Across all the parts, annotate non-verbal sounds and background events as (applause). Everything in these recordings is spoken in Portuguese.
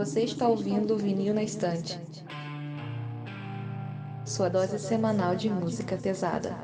Você está ouvindo o Vinil na Estante. Sua dose semanal de música pesada.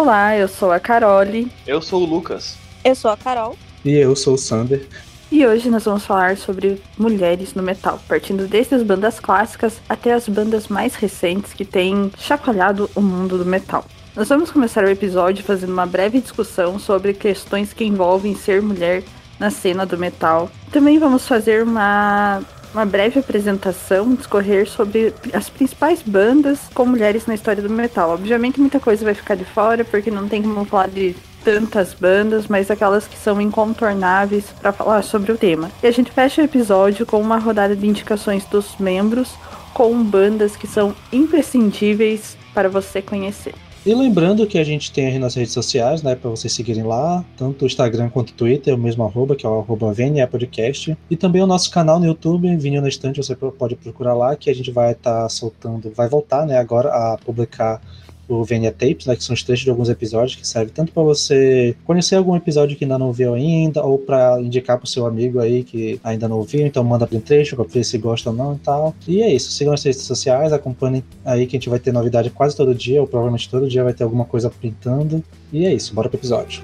Olá, eu sou a Carole. Eu sou o Lucas. Eu sou a Carol. E eu sou o Sander. E hoje nós vamos falar sobre mulheres no metal, partindo desde as bandas clássicas até as bandas mais recentes que têm chacoalhado o mundo do metal. Nós vamos começar o episódio fazendo uma breve discussão sobre questões que envolvem ser mulher na cena do metal. Também vamos fazer uma uma breve apresentação, discorrer sobre as principais bandas com mulheres na história do metal. Obviamente muita coisa vai ficar de fora, porque não tem como falar de tantas bandas, mas aquelas que são incontornáveis para falar sobre o tema. E a gente fecha o episódio com uma rodada de indicações dos membros com bandas que são imprescindíveis para você conhecer. E lembrando que a gente tem aí nas redes sociais, né, para vocês seguirem lá, tanto o Instagram quanto o Twitter, o mesmo arroba, que é o arroba VNE Podcast. E também o nosso canal no YouTube, Vinil na Estante, você pode procurar lá, que a gente vai estar tá soltando, vai voltar, né, agora a publicar VNA Tapes, né, que são os trechos de alguns episódios que servem tanto para você conhecer algum episódio que ainda não viu ainda, ou para indicar para o seu amigo aí que ainda não ouviu, então manda para um trecho para ver se gosta ou não e tal. E é isso, sigam as redes sociais, acompanhem aí que a gente vai ter novidade quase todo dia, ou provavelmente todo dia vai ter alguma coisa pintando. E é isso, bora pro episódio.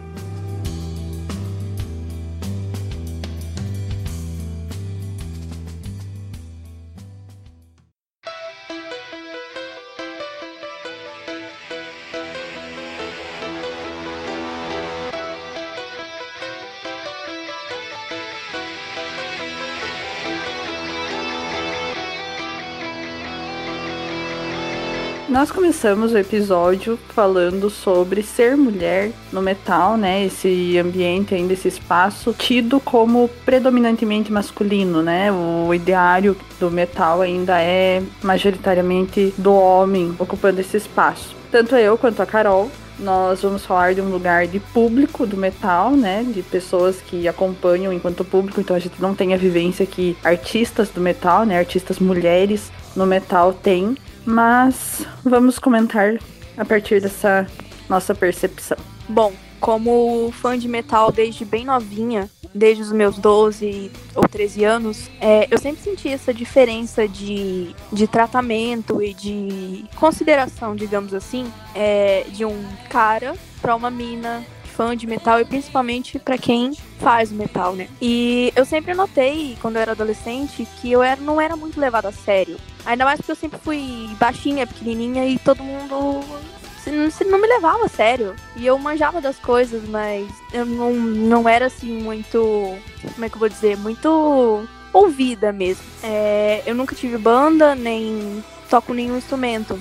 Nós começamos o episódio falando sobre ser mulher no metal, né? Esse ambiente ainda, esse espaço tido como predominantemente masculino, né? O ideário do metal ainda é majoritariamente do homem ocupando esse espaço. Tanto eu quanto a Carol nós vamos falar de um lugar de público do metal, né? De pessoas que acompanham enquanto público, então a gente não tem a vivência que artistas do metal, né? Artistas mulheres no metal têm mas vamos comentar a partir dessa nossa percepção. Bom, como fã de metal desde bem novinha, desde os meus 12 ou 13 anos, é, eu sempre senti essa diferença de, de tratamento e de consideração, digamos assim, é, de um cara para uma mina fã de metal e principalmente para quem faz metal, né? E eu sempre notei, quando eu era adolescente, que eu era, não era muito levado a sério. Ainda mais porque eu sempre fui baixinha, pequenininha e todo mundo não me levava a sério. E eu manjava das coisas, mas eu não, não era assim muito. Como é que eu vou dizer? Muito ouvida mesmo. É, eu nunca tive banda, nem toco nenhum instrumento.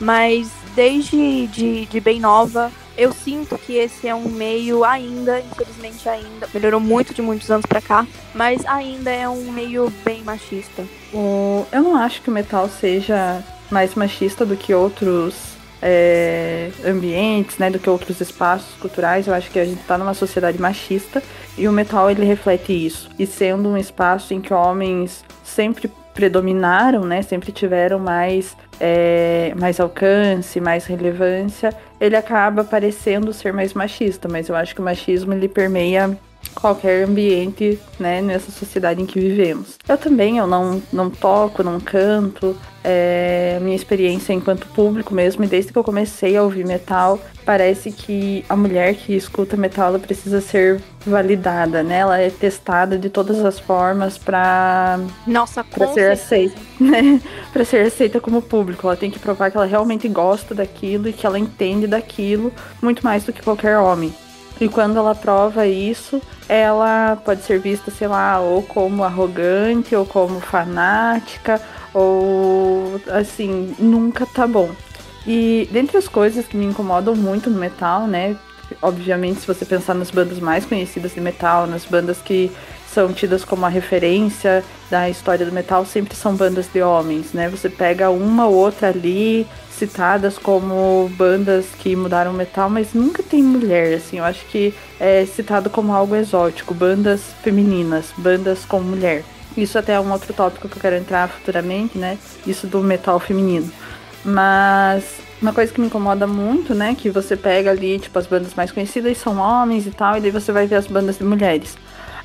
Mas desde de, de bem nova, eu sinto que esse é um meio ainda, infelizmente ainda, melhorou muito de muitos anos para cá, mas ainda é um meio bem machista. O, eu não acho que o metal seja mais machista do que outros é, ambientes, né, do que outros espaços culturais. Eu acho que a gente está numa sociedade machista e o metal ele reflete isso. E sendo um espaço em que homens sempre predominaram, né, sempre tiveram mais, é, mais alcance, mais relevância, ele acaba parecendo ser mais machista, mas eu acho que o machismo ele permeia qualquer ambiente, né, nessa sociedade em que vivemos. Eu também, eu não, não toco, não canto, é, minha experiência enquanto público mesmo, e desde que eu comecei a ouvir metal, parece que a mulher que escuta metal ela precisa ser validada, né? Ela é testada de todas as formas para nossa para ser aceita, (laughs) né? para ser aceita como público. Ela tem que provar que ela realmente gosta daquilo e que ela entende daquilo muito mais do que qualquer homem. E quando ela prova isso, ela pode ser vista, sei lá, ou como arrogante, ou como fanática, ou assim, nunca tá bom. E dentre as coisas que me incomodam muito no metal, né? Obviamente, se você pensar nas bandas mais conhecidas de metal, nas bandas que são tidas como a referência da história do metal sempre são bandas de homens, né? Você pega uma ou outra ali citadas como bandas que mudaram metal, mas nunca tem mulher, assim. Eu acho que é citado como algo exótico, bandas femininas, bandas com mulher. Isso até é um outro tópico que eu quero entrar futuramente, né? Isso do metal feminino. Mas uma coisa que me incomoda muito, né? Que você pega ali, tipo, as bandas mais conhecidas são homens e tal, e daí você vai ver as bandas de mulheres.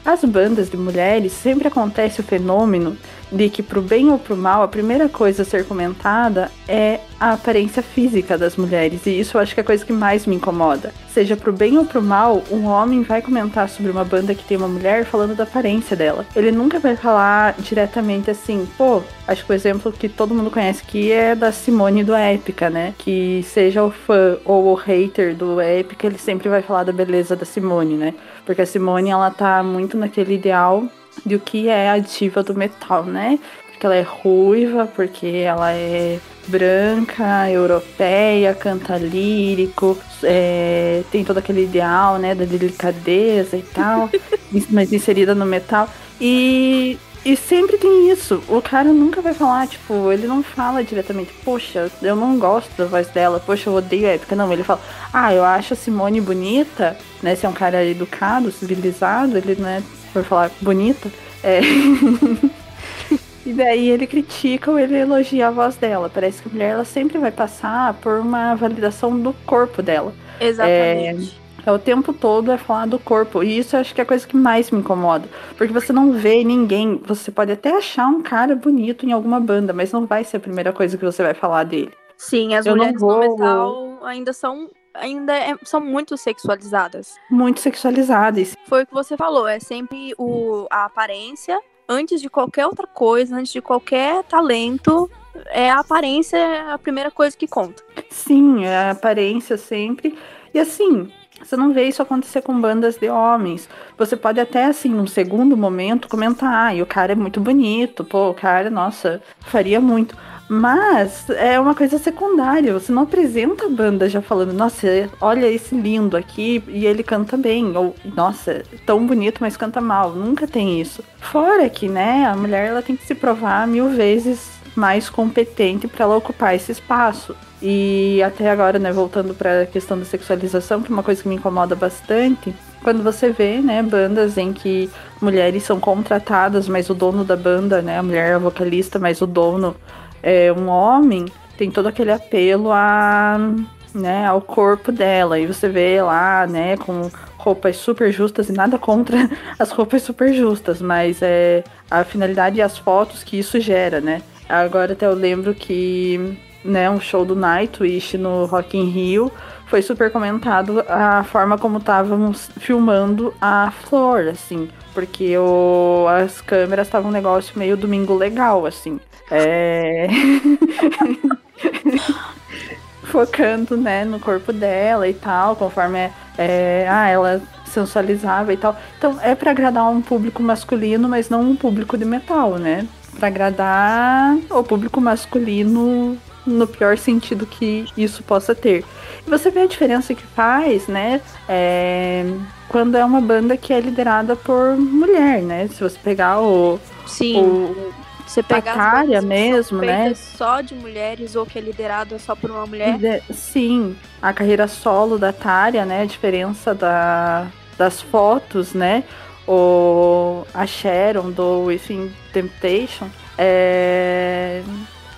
As bandas de mulheres sempre acontece o fenômeno de que, pro bem ou pro mal, a primeira coisa a ser comentada é a aparência física das mulheres. E isso eu acho que é a coisa que mais me incomoda. Seja pro bem ou pro mal, um homem vai comentar sobre uma banda que tem uma mulher falando da aparência dela. Ele nunca vai falar diretamente assim, pô, acho que o exemplo que todo mundo conhece aqui é da Simone do Épica, né? Que seja o fã ou o hater do Épica, ele sempre vai falar da beleza da Simone, né? Porque a Simone, ela tá muito naquele ideal do que é a diva do metal, né? Porque ela é ruiva, porque ela é branca, europeia, canta lírico, é, tem todo aquele ideal, né, da delicadeza e tal, (laughs) mas inserida no metal. E, e sempre tem isso. O cara nunca vai falar, tipo, ele não fala diretamente, poxa, eu não gosto da voz dela, poxa, eu odeio a época. Não, ele fala, ah, eu acho a Simone bonita, né? Se é um cara educado, civilizado, ele não é por falar bonita. É. (laughs) e daí ele critica ou ele elogia a voz dela. Parece que a mulher ela sempre vai passar por uma validação do corpo dela. Exatamente. É, é o tempo todo é falar do corpo. E isso eu acho que é a coisa que mais me incomoda. Porque você não vê ninguém. Você pode até achar um cara bonito em alguma banda, mas não vai ser a primeira coisa que você vai falar dele. Sim, as Eu mulheres vou- no metal ainda são ainda é- são muito sexualizadas. Muito sexualizadas. Foi o que você falou, é sempre o, a aparência antes de qualquer outra coisa, antes de qualquer talento, é a aparência a primeira coisa que conta. Sim, é a aparência sempre. E assim, você não vê isso acontecer com bandas de homens. Você pode até, assim, num segundo momento, comentar, ah, e o cara é muito bonito, pô, o cara, nossa, faria muito. Mas é uma coisa secundária. Você não apresenta a banda já falando, nossa, olha esse lindo aqui e ele canta bem. Ou, nossa, tão bonito, mas canta mal. Nunca tem isso. Fora que, né, a mulher ela tem que se provar mil vezes mais competente para ela ocupar esse espaço. E até agora, né, voltando para a questão da sexualização, que é uma coisa que me incomoda bastante, quando você vê, né, bandas em que mulheres são contratadas, mas o dono da banda, né, a mulher é a vocalista, mas o dono é um homem, tem todo aquele apelo a, né, ao corpo dela. E você vê lá, né, com roupas super justas e nada contra (laughs) as roupas super justas, mas é a finalidade e as fotos que isso gera, né? Agora até eu lembro que, né, um show do Nightwish no Rock in Rio foi super comentado a forma como estávamos filmando a flor, assim, porque o, as câmeras estavam um negócio meio domingo legal, assim. É... (laughs) Focando, né, no corpo dela e tal, conforme é, é, ah, ela sensualizava e tal. Então é para agradar um público masculino, mas não um público de metal, né? Para agradar o público masculino no pior sentido que isso possa ter. Você vê a diferença que faz, né? É, quando é uma banda que é liderada por mulher, né? Se você pegar o, Sim. o Você pegar as bandas que mesmo, né? só de mulheres ou que é liderada só por uma mulher. Sim, a carreira solo da Tária, né? A diferença da, das fotos, né? O, a Sharon do Within Temptation é,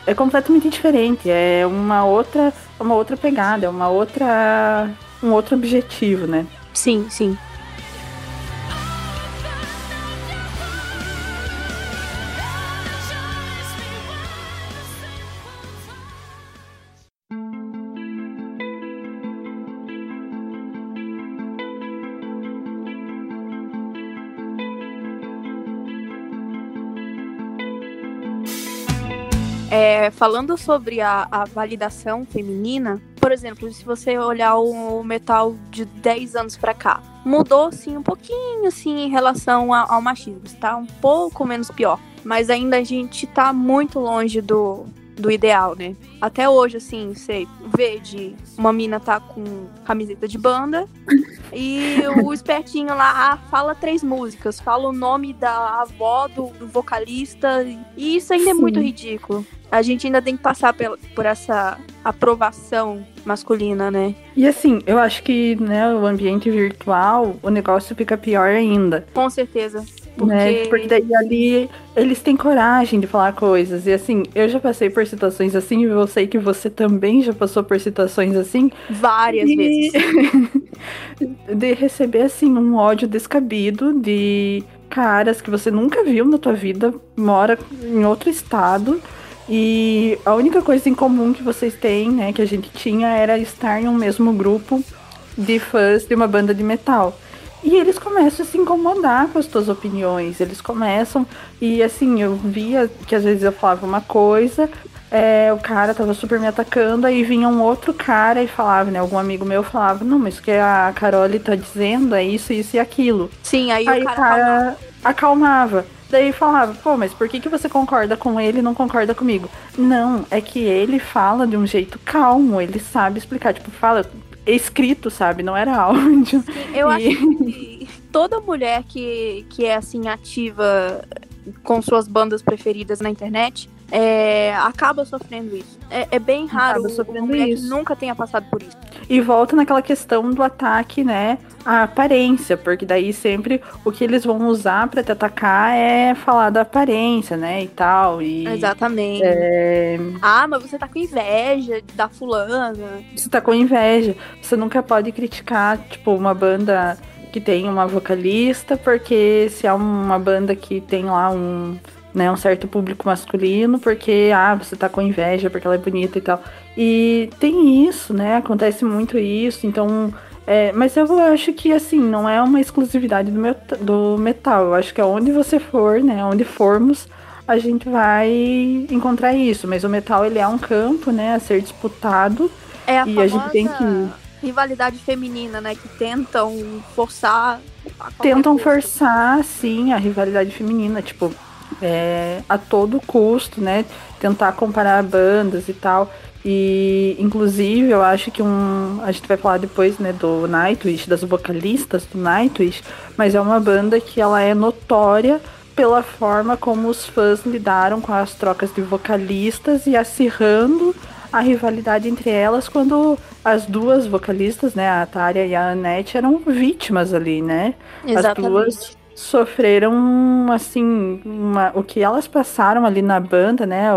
é completamente diferente. É uma outra, uma outra pegada, é uma outra, um outro objetivo, né? Sim, sim. É, falando sobre a, a validação feminina, por exemplo, se você olhar o metal de 10 anos pra cá, mudou sim um pouquinho assim em relação a- ao machismo, está um pouco menos pior, mas ainda a gente tá muito longe do, do ideal, né? Até hoje, assim, você vê de uma mina tá com camiseta de banda E o (laughs) espertinho lá ah, fala três músicas, fala o nome da avó do, do vocalista. E isso ainda é Sim. muito ridículo. A gente ainda tem que passar pel- por essa aprovação masculina, né? E assim, eu acho que, né, o ambiente virtual, o negócio fica pior ainda. Com certeza. Né? Porque- Porque daí ali eles têm coragem de falar coisas. E assim, eu já passei por situações assim, e eu sei que você também já passou por situações assim. Várias vezes. (laughs) de receber assim um ódio descabido de caras que você nunca viu na tua vida, mora em outro estado. E a única coisa em comum que vocês têm, né, que a gente tinha, era estar em um mesmo grupo de fãs de uma banda de metal. E eles começam a se incomodar com as tuas opiniões. Eles começam. E assim, eu via que às vezes eu falava uma coisa, é, o cara tava super me atacando, aí vinha um outro cara e falava, né? Algum amigo meu falava, não, mas o que a Carole tá dizendo é isso, isso e aquilo. Sim, aí, Aí o cara, cara acalmava. Daí falava, pô, mas por que, que você concorda com ele e não concorda comigo? Não, é que ele fala de um jeito calmo, ele sabe explicar, tipo, fala escrito, sabe? Não era áudio. Eu E- acho que toda mulher que, que é assim ativa com suas bandas preferidas na internet é, acaba sofrendo isso. É, é bem raro uma mulher que isso. nunca tenha passado por isso. E volta naquela questão do ataque, né? A aparência, porque daí sempre o que eles vão usar pra te atacar é falar da aparência, né? E tal. E Exatamente. é, Ah, mas você tá com inveja da fulana. você tá com inveja. Você nunca pode criticar, tipo, uma banda que tem uma vocalista, porque se é uma banda que tem lá um, né, um certo público masculino, porque, ah, você tá com inveja, porque ela é bonita e tal. E tem isso, né? Acontece muito isso, então. é, mas eu acho que, assim, não é uma exclusividade do, met- do metal. Eu acho que aonde você for, né? Onde formos, a gente vai encontrar isso. Mas o metal, ele é um campo, né? A ser disputado. É a E a gente tem famosa rivalidade feminina, né? Que tentam forçar. tentam custo. forçar, sim, a rivalidade feminina, tipo, é, a todo custo, né? Tentar comparar bandas e tal. E, inclusive, eu acho que um. A gente vai falar depois, né, do Nightwish, das vocalistas do Nightwish, mas é uma banda que ela é notória pela forma como os fãs lidaram com as trocas de vocalistas e acirrando a rivalidade entre elas quando as duas vocalistas, né, a Tária e a Annette, eram vítimas ali, né? As duas sofreram, assim, uma- o que elas passaram ali na banda, né?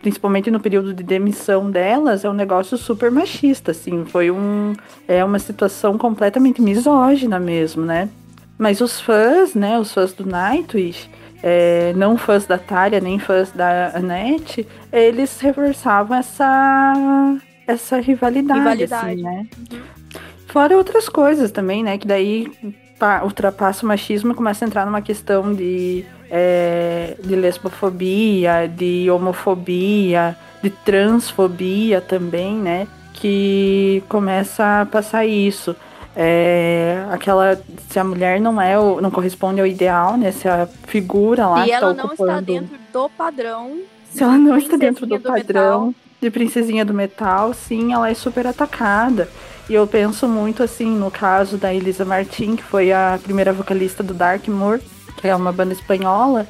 Principalmente no período de demissão delas, é um negócio super machista, assim. Foi um, é uma situação completamente misógina mesmo, né? Mas os fãs, né? Os fãs do Nightwish, é, não fãs da Tária, nem fãs da Annette, eles reforçavam essa, essa rivalidade, Rivalidade. assim, né? Fora outras coisas também, né? Que daí ultrapassa o machismo e começa a entrar numa questão de, é, de lesbofobia, de homofobia, de transfobia também, né? Que começa a passar isso. É, aquela se a mulher não é o, não corresponde ao ideal, né? Se a figura lá E que ela tá não está ocupando dentro do padrão. se ela não está dentro do do padrão metal. de princesinha do metal, sim, ela é super atacada. E eu penso muito assim no caso da Elisa Martin, que foi a primeira vocalista do Darkmoor, que é uma banda espanhola,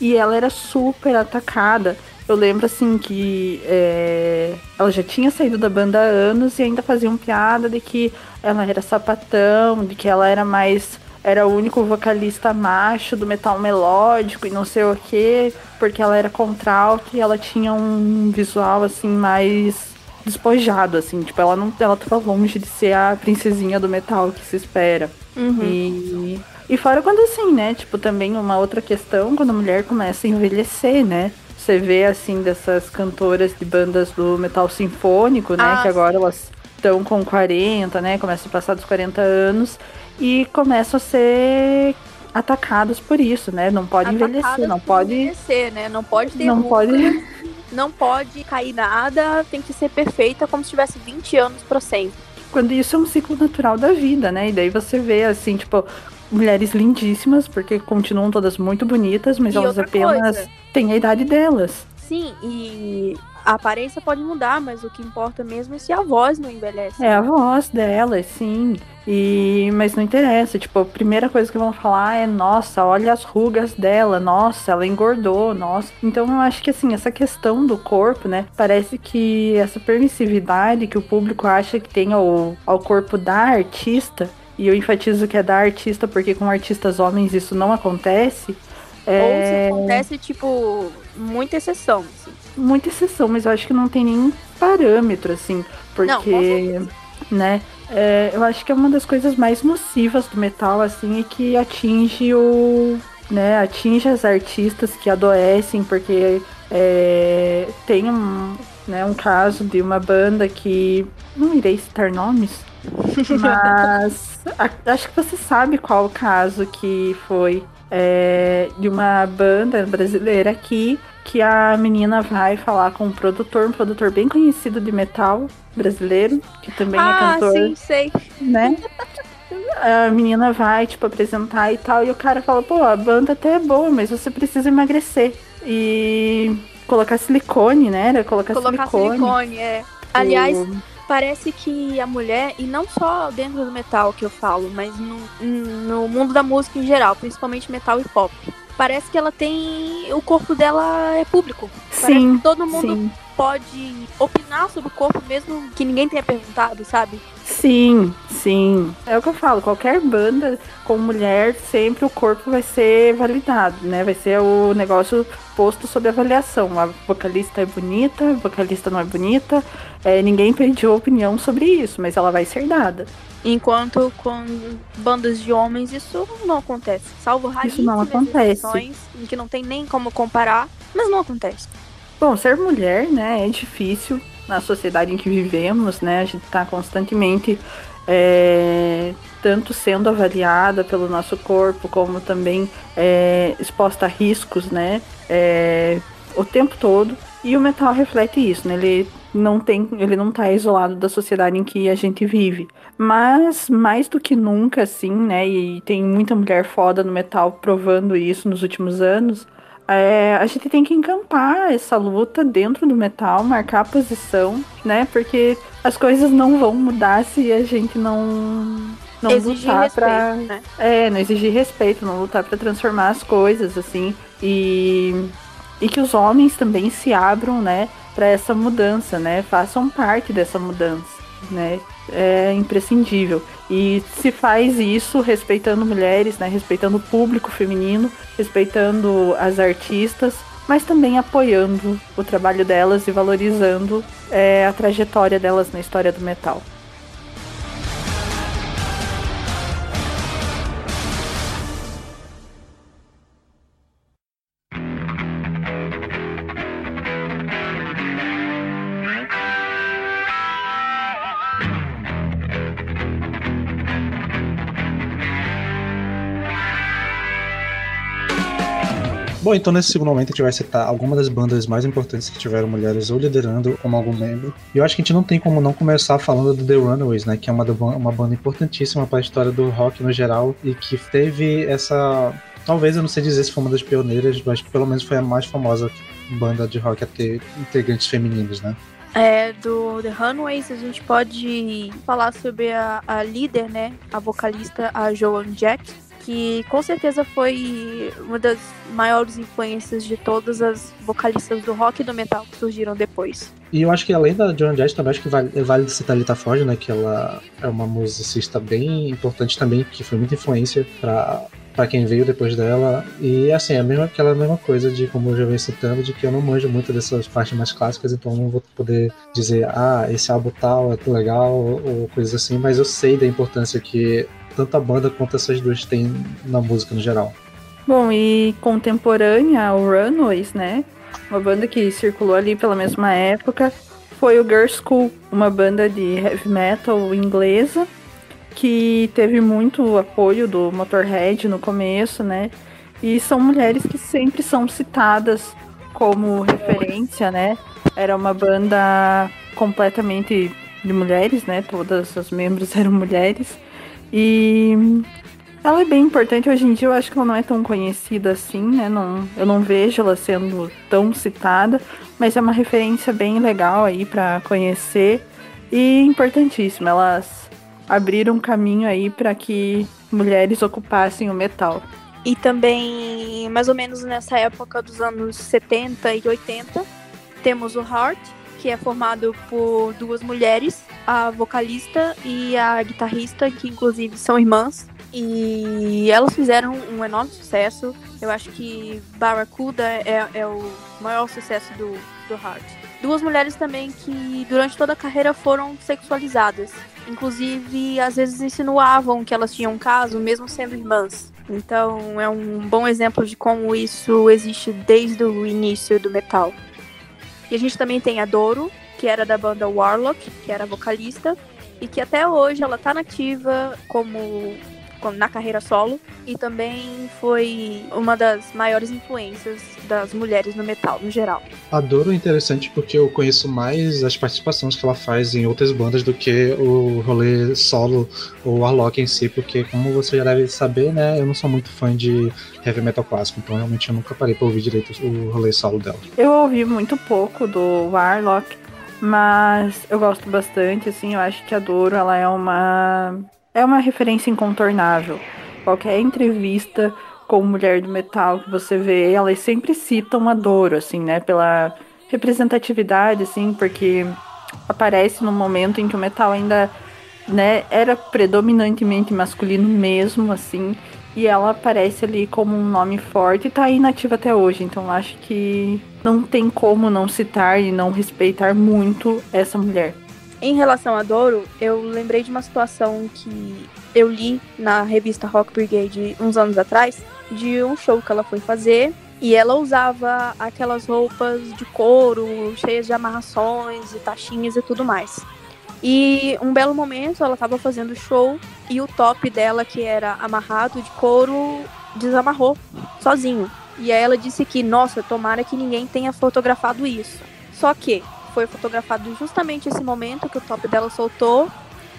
e ela era super atacada. Eu lembro assim que é, ela já tinha saído da banda há anos e ainda faziam piada de que ela era sapatão, de que ela era mais era o único vocalista macho do metal melódico e não sei o que, porque ela era contralto e ela tinha um visual assim mais despojado, assim, tipo, ela não ela tava longe de ser a princesinha do metal que se espera. Uhum. E, e fora quando assim, né? Tipo, também uma outra questão, quando a mulher começa a envelhecer, né? Você vê assim dessas cantoras de bandas do metal sinfônico, né? Ah, que agora elas estão com 40, né? Começam a passar dos 40 anos e começam a ser atacadas por isso, né? Não pode envelhecer, Atacadas não por pode. envelhecer, né? Não pode ter Não ruga, pode. (laughs) não pode cair nada, tem que ser perfeita como se tivesse 20 anos pra sempre. Quando isso é um ciclo natural da vida, né? E daí você vê, assim, tipo, mulheres lindíssimas, porque continuam todas muito bonitas, mas E elas apenas coisa. têm a idade delas. Sim, e A aparência pode mudar, mas o que importa mesmo é se a voz não envelhece. É a voz dela, sim. E mas não interessa, tipo, a primeira coisa que vão falar é, nossa, olha as rugas dela, nossa, ela engordou, nossa. Então eu acho que assim, essa questão do corpo, né, parece que essa permissividade que o público acha que tem ao, ao corpo da artista, e eu enfatizo que é da artista porque com artistas homens isso não acontece. É... Ou se acontece, tipo, muita exceção. Assim. Muita exceção, mas eu acho que não tem nenhum parâmetro, assim, porque, não, né, é, eu acho que é uma das coisas mais nocivas do metal, assim, e que atinge o, né, atinge as artistas que adoecem, porque é, tem um, né, um caso de uma banda que, não irei citar nomes, (laughs) mas a, acho que você sabe qual o caso que foi é, de uma banda brasileira aqui que a menina vai falar com um produtor, um produtor bem conhecido de metal brasileiro, que também é ah, é cantor. Sim, sei. Né? A menina vai, tipo, apresentar e tal, e o cara fala, pô, a banda até é boa, mas você precisa emagrecer. E colocar silicone, né? Era colocar, colocar silicone. silicone, é. Aliás, parece que a mulher, e não só dentro do metal que eu falo, mas no, no mundo da música em geral, principalmente metal e pop, parece que ela tem. O corpo dela é público. Sim. todo mundo sim. Pode opinar sobre o corpo, mesmo que ninguém tenha perguntado, sabe? Sim, sim. É o que eu falo, qualquer banda com mulher, sempre o corpo vai ser validado, né? Vai ser o negócio posto sob avaliação. A vocalista é bonita, a vocalista não é bonita. É, ninguém pediu opinião sobre isso, mas ela vai ser dada. Enquanto com bandas de homens isso não acontece. Salvo Isso não acontece. em que não tem nem como comparar, mas não acontece. Bom, ser mulher, né, é difícil na sociedade em que vivemos, né? A gente está constantemente é, tanto sendo avaliada pelo nosso corpo, como também é, exposta a riscos, né? É, o tempo todo. E o metal reflete isso, né? Ele não tem, ele não tá isolado da sociedade em que a gente vive. Mas mais do que nunca, assim, né? E tem muita mulher foda no metal provando isso nos últimos anos. É, a gente tem que encampar essa luta dentro do metal, marcar a posição, né? Porque as coisas não vão mudar se a gente não não exigir lutar respeito, pra, né? é, não exigir respeito, não lutar para transformar as coisas assim e e que os homens também se abram, né, para essa mudança, né? Façam parte dessa mudança, né? É imprescindível. E se faz isso respeitando mulheres, né? Respeitando o público feminino, respeitando as artistas, mas também apoiando o trabalho delas e valorizando é, a trajetória delas na história do metal. Bom, então nesse segundo momento a gente vai citar algumas das bandas mais importantes que tiveram mulheres ou liderando como algum membro. E eu acho que a gente não tem como não começar falando do The Runaways, né? Que é uma, uma banda importantíssima para a história do rock no geral e que teve essa. Talvez eu não sei dizer se foi uma das pioneiras, mas pelo menos foi a mais famosa banda de rock a ter integrantes femininos, né? É, do The Runaways a gente pode falar sobre a, a líder, né? A vocalista, a Joan Jack que com certeza foi uma das maiores influências de todas as vocalistas do rock e do metal que surgiram depois. E eu acho que além da Joan Jett também acho que vale, vale citar a Lita Ford, né, que ela é uma musicista bem importante também, que foi muita influência para para quem veio depois dela. E assim, é mesma, aquela mesma coisa de como eu já venho citando, de que eu não manjo muito dessas partes mais clássicas, então não vou poder dizer, ah, esse álbum tal é legal, ou coisas assim, mas eu sei da importância que tanto a banda quanto essas duas têm na música no geral. Bom, e contemporânea ao Runaways, né? Uma banda que circulou ali pela mesma época foi o Girl School, uma banda de heavy metal inglesa que teve muito apoio do Motorhead no começo, né? E são mulheres que sempre são citadas como referência, né? Era uma banda completamente de mulheres, né? Todas as membros (laughs) eram mulheres. E Ela é bem importante hoje em dia, eu acho que ela não é tão conhecida assim, né? Não, eu não vejo ela sendo tão citada, mas é uma referência bem legal aí para conhecer e importantíssima. Elas abriram um caminho aí para que mulheres ocupassem o metal. E também, mais ou menos nessa época dos anos 70 e 80, temos o Heart, que é formado por duas mulheres, a vocalista e a guitarrista, que inclusive são irmãs. E elas fizeram um enorme sucesso. Eu acho que Barracuda é, é o maior sucesso do, do Heart. Duas mulheres também que durante toda a carreira foram sexualizadas. Inclusive, às vezes insinuavam que elas tinham um caso, mesmo sendo irmãs. Então, é um bom exemplo de como isso existe desde o início do metal. E a gente também tem a Doro, que era da banda Warlock, que era vocalista, e que até hoje ela tá nativa como na carreira solo e também foi uma das maiores influências das mulheres no metal no geral. A Doro é interessante porque eu conheço mais as participações que ela faz em outras bandas do que o rolê solo ou Warlock em si, porque como você já deve saber, né, eu não sou muito fã de heavy metal clássico, então realmente eu nunca parei para ouvir direito o rolê solo dela. Eu ouvi muito pouco do Warlock, mas eu gosto bastante, assim, eu acho que a Doro ela é uma é uma referência incontornável. Qualquer entrevista com mulher do metal que você vê, elas sempre citam a Doro, assim, né? Pela representatividade, assim, porque aparece no momento em que o metal ainda né, era predominantemente masculino mesmo, assim, e ela aparece ali como um nome forte e tá inativa até hoje. Então acho que não tem como não citar e não respeitar muito essa mulher. Em relação a Doro, eu lembrei de uma situação que eu li na revista Rock Brigade uns anos atrás, de um show que ela foi fazer e ela usava aquelas roupas de couro, cheias de amarrações e taxinhas e tudo mais. E um belo momento ela estava fazendo show e o top dela, que era amarrado de couro, desamarrou sozinho. E aí ela disse que, nossa, tomara que ninguém tenha fotografado isso. Só que foi fotografado justamente esse momento que o top dela soltou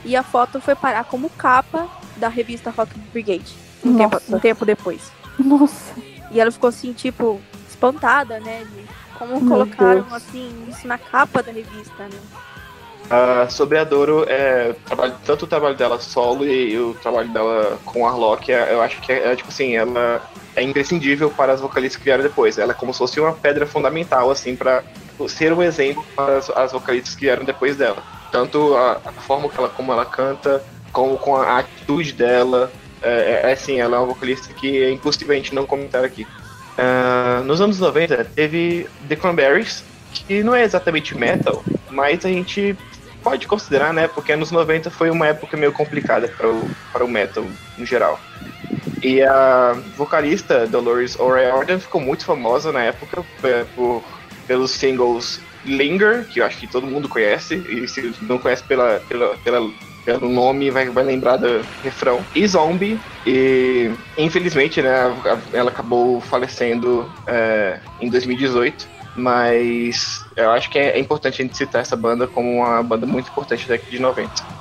e a foto foi parar como capa da revista Rock Brigade um, tempo, um tempo, depois. Nossa. E ela ficou assim, tipo, espantada, né? De como Meu colocaram Deus. assim isso na capa da revista, né? Uh, sobre a Doro, é, trabalho, tanto o trabalho dela solo e, e o trabalho dela com a Arlock, é, eu acho que é, é, tipo assim, ela é imprescindível para as vocalistas que vieram depois. Ela é como se fosse uma pedra fundamental, assim, para ser um exemplo para as, as vocalistas que vieram depois dela. Tanto a, a, forma que ela, como ela canta, como com a atitude dela. É, é, assim, ela é uma vocalista que é impossível a gente não comentar aqui. Uh, nos anos 90 teve The Cranberries, que não é exatamente metal, mas a gente pode considerar, né? Porque anos 90 foi uma época meio complicada para o, para o metal no geral. E a vocalista Dolores O'Riordan ficou muito famosa na época é, por pelos singles Linger, que eu acho que todo mundo conhece, e se não conhece pela, pela, pela pelo nome vai, vai lembrar do refrão. E Zombie, e infelizmente, né, ela acabou falecendo é, em 2018. Mas eu acho que é, é importante a gente citar essa banda como uma banda muito importante da década de 90.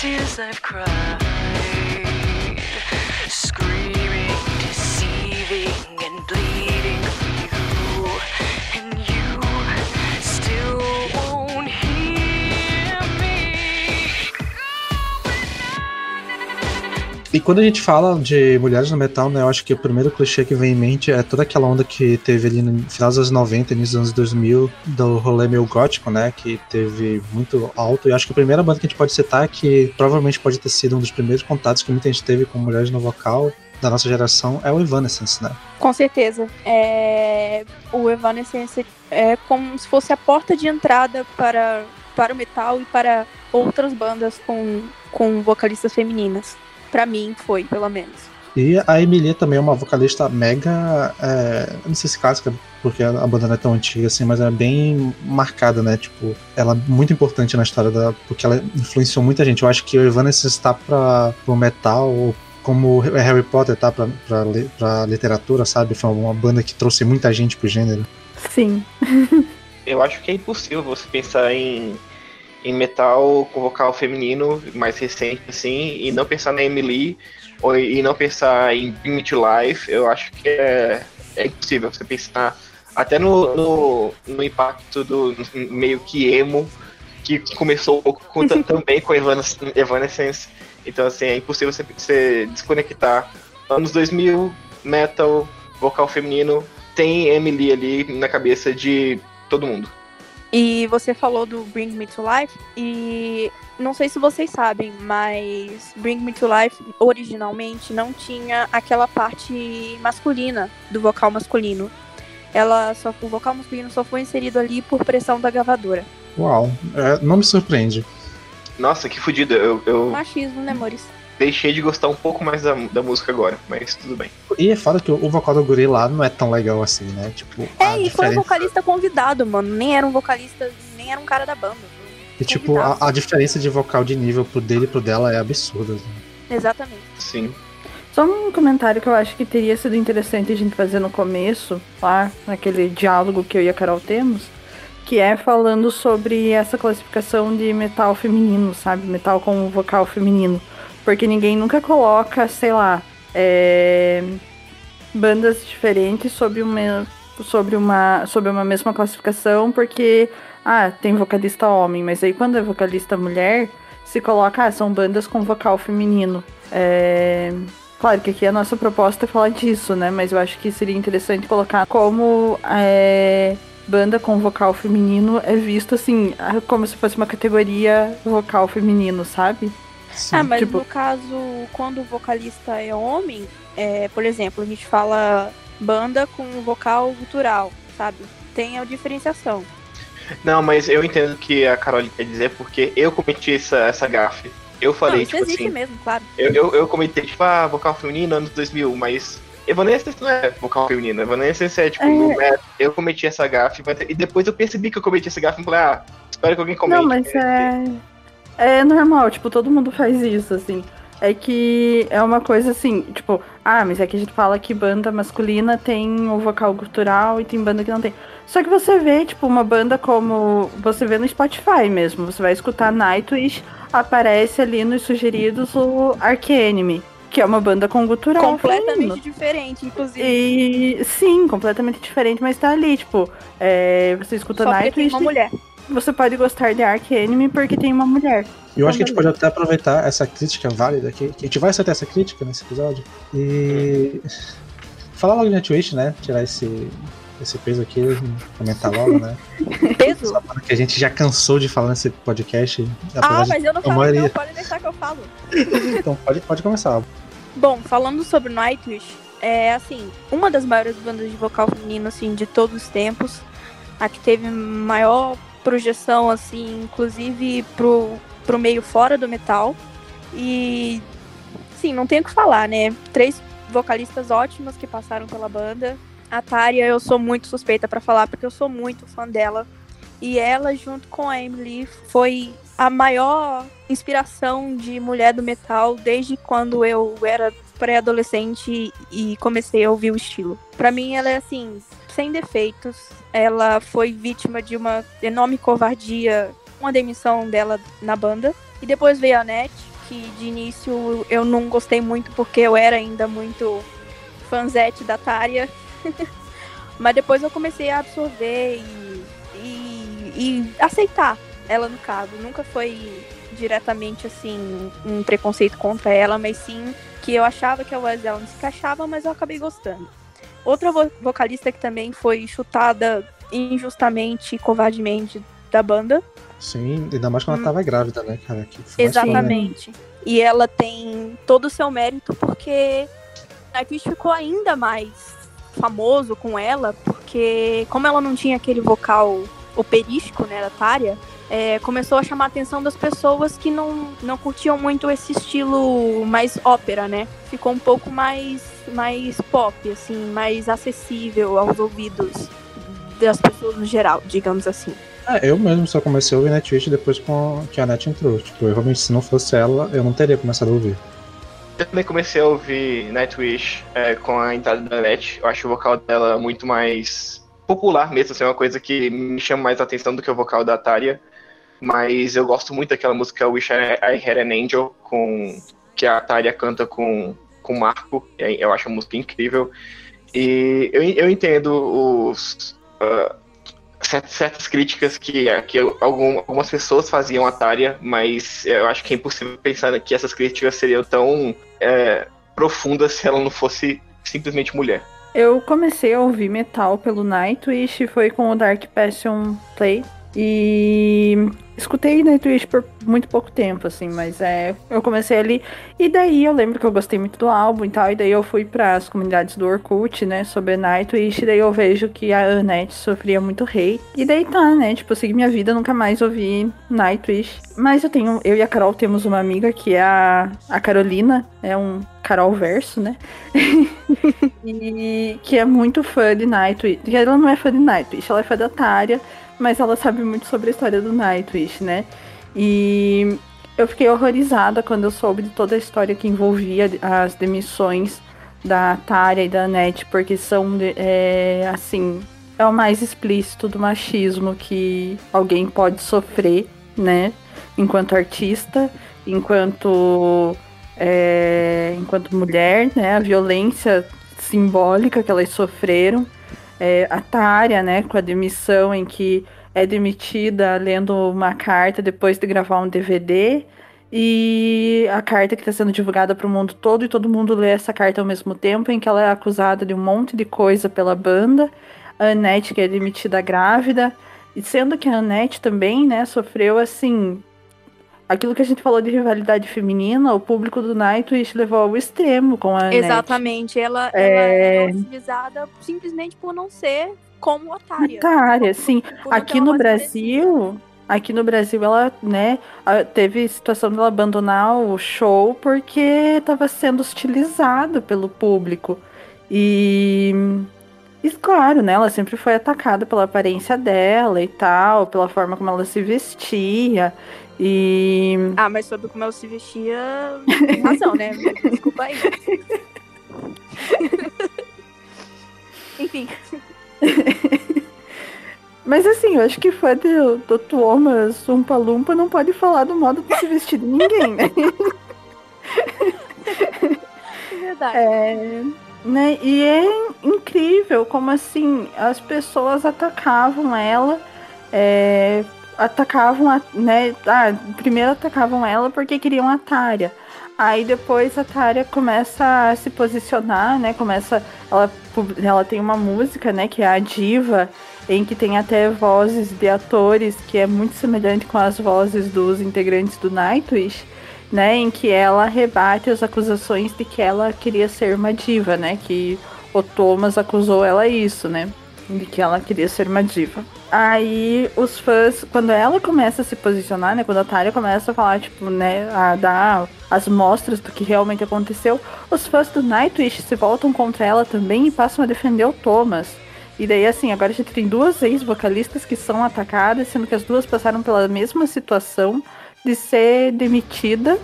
Tears I've cried, screaming, deceiving, and bleeding for you, and you E quando a gente fala de mulheres no metal, né, eu acho que o primeiro clichê que vem em mente é toda aquela onda que teve ali no final dos anos 90, início dos anos 2000, do rolê meio gótico, né, que teve muito alto. E acho que a primeira banda que a gente pode citar, que provavelmente pode ter sido um dos primeiros contatos que muita gente teve com mulheres no vocal, da nossa geração é o Evanescence, né? Com certeza. É... O Evanescence é como se fosse a porta de entrada para, para o metal e para outras bandas com, com vocalistas femininas. Para mim foi, pelo menos. E a Emilia também é uma vocalista mega. É, não sei se clássica, porque a banda não é tão antiga assim, mas é bem marcada, né? Tipo, ela é muito importante na história da. Porque ela influenciou muita gente. Eu acho que o Evanescence está para o metal, como é Harry Potter tá pra, pra, pra literatura, sabe? Foi uma banda que trouxe muita gente pro gênero. Sim. (laughs) Eu acho que é impossível você pensar em, em metal com vocal feminino mais recente, assim, e não pensar na Emily, ou, e não pensar em Bring to Life. Eu acho que é, é impossível você pensar até no, no, no impacto do meio que emo, que começou um pouco com, (laughs) também com Evanescence. Então, assim, é impossível você, você desconectar. Anos 2000, metal, vocal feminino, tem Emily ali na cabeça de todo mundo. E você falou do Bring Me to Life e não sei se vocês sabem, mas Bring Me to Life originalmente não tinha aquela parte masculina do vocal masculino. Ela só o vocal masculino só foi inserido ali por pressão da gravadora. Uau, é, não me surpreende. Nossa, que fodido. Eu, eu Machismo, né, Maurício? Deixei de gostar um pouco mais da, da música agora, mas tudo bem. E é foda que o, vocal do guri lá não é tão legal assim, né? Tipo, É, e foi um diferença- vocalista convidado, mano. Nem era um vocalista, nem era um cara da banda. E tipo, a, a diferença de vocal de nível pro dele e pro dela é absurda. assim. Exatamente. Sim. Só um comentário que eu acho que teria sido interessante a gente fazer no começo, lá, naquele diálogo que eu e a Carol temos, que é falando sobre essa classificação de metal feminino, sabe? Metal com vocal feminino. Porque ninguém nunca coloca, sei lá, é, bandas diferentes sobre uma, sobre, uma, sobre uma mesma classificação, porque, ah, tem vocalista homem, mas aí quando é vocalista mulher, se coloca, ah, são bandas com vocal feminino. É, Claro que aqui a nossa proposta é falar disso, né? Mas eu acho que seria interessante colocar como é, banda com vocal feminino é visto assim, como se fosse uma categoria vocal feminino, sabe? Sim. Ah, mas tipo- no caso, quando o vocalista é homem, é, por exemplo, a gente fala banda com vocal gutural, sabe? Tem a diferenciação. Não, mas eu entendo o que a Carol quer dizer, porque eu cometi essa, essa gafe. Eu falei, Não, isso tipo existe assim, mesmo, claro. eu, eu, eu comentei, tipo, ah, vocal feminino, anos 2000, mas Evanescence não é vocal feminino, Evanescence é, tipo, É. Eu cometi essa gafe, mas- e depois eu percebi que eu cometi essa gafe e falei, ah, espero que alguém comente. Não, mas é. É normal, tipo, todo mundo faz isso, assim. É que é uma coisa assim, tipo, ah, mas é que a gente fala que banda masculina tem o vocal gutural e tem banda que não tem. Só que você vê, tipo, uma banda como. Você vê no Spotify mesmo. Você vai escutar Nightwish, aparece ali nos sugeridos o Ark Enemy, que é uma banda com gutural. Completamente diferente, inclusive. E sim, completamente diferente, mas tá ali, tipo, é, você escuta Só porque tem Nightwish, uma mulher. Você pode gostar de Ark Enemy porque tem uma mulher. Eu acho que a gente pode até aproveitar essa crítica válida aqui, que a gente vai acertar essa crítica nesse episódio, e (laughs) falar logo de Nightwish, né? Tirar esse, esse peso aqui, comentar logo, né? (laughs) Peso? Banda que a gente já cansou de falar nesse podcast. Ah, mas eu não falo, maioria. não. Pode deixar que eu falo. (laughs) Então pode, pode começar. Bom, falando sobre Nightwish, é assim, uma das maiores bandas de vocal feminino assim de todos os tempos, a que teve maior projeção assim, inclusive pro, pro meio fora do metal. E sim, não tenho o que falar, né? Três vocalistas ótimas que passaram pela banda. A Tária, eu sou muito suspeita pra falar porque eu sou muito fã dela. E ela, junto com a Emily, foi a maior inspiração de mulher do metal desde quando eu era pré-adolescente e comecei a ouvir o estilo. Pra mim, ela é assim, sem defeitos. Ela foi vítima de uma enorme covardia, uma demissão dela na banda. E depois veio a Net, que de início eu não gostei muito porque eu era ainda muito fanzete da Tária. (laughs) Mas depois eu comecei a absorver e, e, e aceitar ela no caso. Nunca foi diretamente assim um preconceito contra ela, mas sim que eu achava que a voz dela não se encaixava, mas eu acabei gostando. Outra vo- vocalista que também foi chutada injustamente e covardemente da banda. Sim, ainda mais quando Hum. ela tava grávida, né, cara? Foda, né? Exatamente. E ela tem todo o seu mérito porque Nightwish ficou ainda mais famoso com ela, porque como ela não tinha aquele vocal operístico, né, da Tária, é, começou a chamar a atenção das pessoas que não, não curtiam muito esse estilo mais ópera, né? Ficou um pouco mais, mais pop, assim, mais acessível aos ouvidos das pessoas no geral, digamos assim. É, eu mesmo só comecei a ouvir Nightwish depois com- que a Net entrou. Tipo, eu realmente, se não fosse ela, eu não teria começado a ouvir. Eu também comecei a ouvir Nightwish é, com a entrada da net. Eu acho o vocal dela muito mais popular mesmo, assim, é uma coisa que me chama mais atenção do que o vocal da Ataria. Mas eu gosto muito daquela música Wish I, Had an Angel, com, que a Ataria canta com, com Marco. Eu acho a música incrível. E eu, eu entendo os, uh, certas críticas que, que algum, algumas pessoas faziam a Tária, mas eu acho que é impossível pensar que essas críticas seriam tão é, profundas se ela não fosse simplesmente mulher. Eu comecei a ouvir metal pelo Nightwish, foi com o Dark Passion Play. E escutei Nightwish por muito pouco tempo, assim, mas é. Eu comecei ali. E daí eu lembro que eu gostei muito do álbum e tal. E daí eu fui para as comunidades do Orkut, né? Sobre Nightwish. E daí eu vejo que a Annette sofria muito hate. E daí tá, né? Tipo, eu segui minha vida, nunca mais ouvi Nightwish. Mas eu tenho. Eu e a Carol temos uma amiga que é a, a Carolina. É um Carol Verso, né? (laughs) e que é muito fã de Nightwish. Ela não é fã de Nightwish, ela é fã da Tária mas ela sabe muito sobre a história do Nightwish, né? E eu fiquei horrorizada quando eu soube de toda a história que envolvia as demissões da Tária e da Annette, porque são, é, assim, é o mais explícito do machismo que alguém pode sofrer, né? Enquanto artista, enquanto, é, enquanto mulher, né? A violência simbólica que elas sofreram é, a Tária, né, com a demissão em que é demitida lendo uma carta depois de gravar um DVD e a carta que está sendo divulgada para o mundo todo e todo mundo lê essa carta ao mesmo tempo, em que ela é acusada de um monte de coisa pela banda. A Annette que é demitida grávida, e sendo que a Annette também, né, sofreu assim aquilo que a gente falou de rivalidade feminina, o público do Nightwish levou ao extremo com a Exatamente. Ela, é... ela é utilizada simplesmente por não ser como otária. Otária, sim. Aqui no Brasil, aqui no Brasil ela, né, teve situação dela abandonar o show porque estava sendo hostilizado pelo público. E e claro, né, ela sempre foi atacada pela aparência dela e tal, pela forma como ela se vestia. E. Ah, mas sobre como ela se vestia, tem razão, né? (laughs) Desculpa aí. (laughs) Enfim. Mas assim, eu acho que fã do, do Thomas Umpa Lumpa não pode falar do modo de se vestir de ninguém, né? (laughs) É verdade. É, né? E é incrível como assim as pessoas atacavam ela é, atacavam, a, né? Ah, primeiro atacavam ela porque queriam a Tária. Aí depois a Tária começa a se posicionar, né? Começa. Ela, ela tem uma música, né? Que é a Diva, em que tem até vozes de atores que é muito semelhante com as vozes dos integrantes do Nightwish, né? Em que ela rebate as acusações de que ela queria ser uma diva, né? Que o Thomas acusou ela isso, né? De que ela queria ser uma diva. Aí os fãs, quando ela começa a se posicionar, né? Quando a Tária começa a falar, tipo, né? A dar as mostras do que realmente aconteceu, os fãs do Nightwish se voltam contra ela também e passam a defender o Thomas. E daí, assim, agora a gente tem duas ex-vocalistas que são atacadas, sendo que as duas passaram pela mesma situação de ser demitida,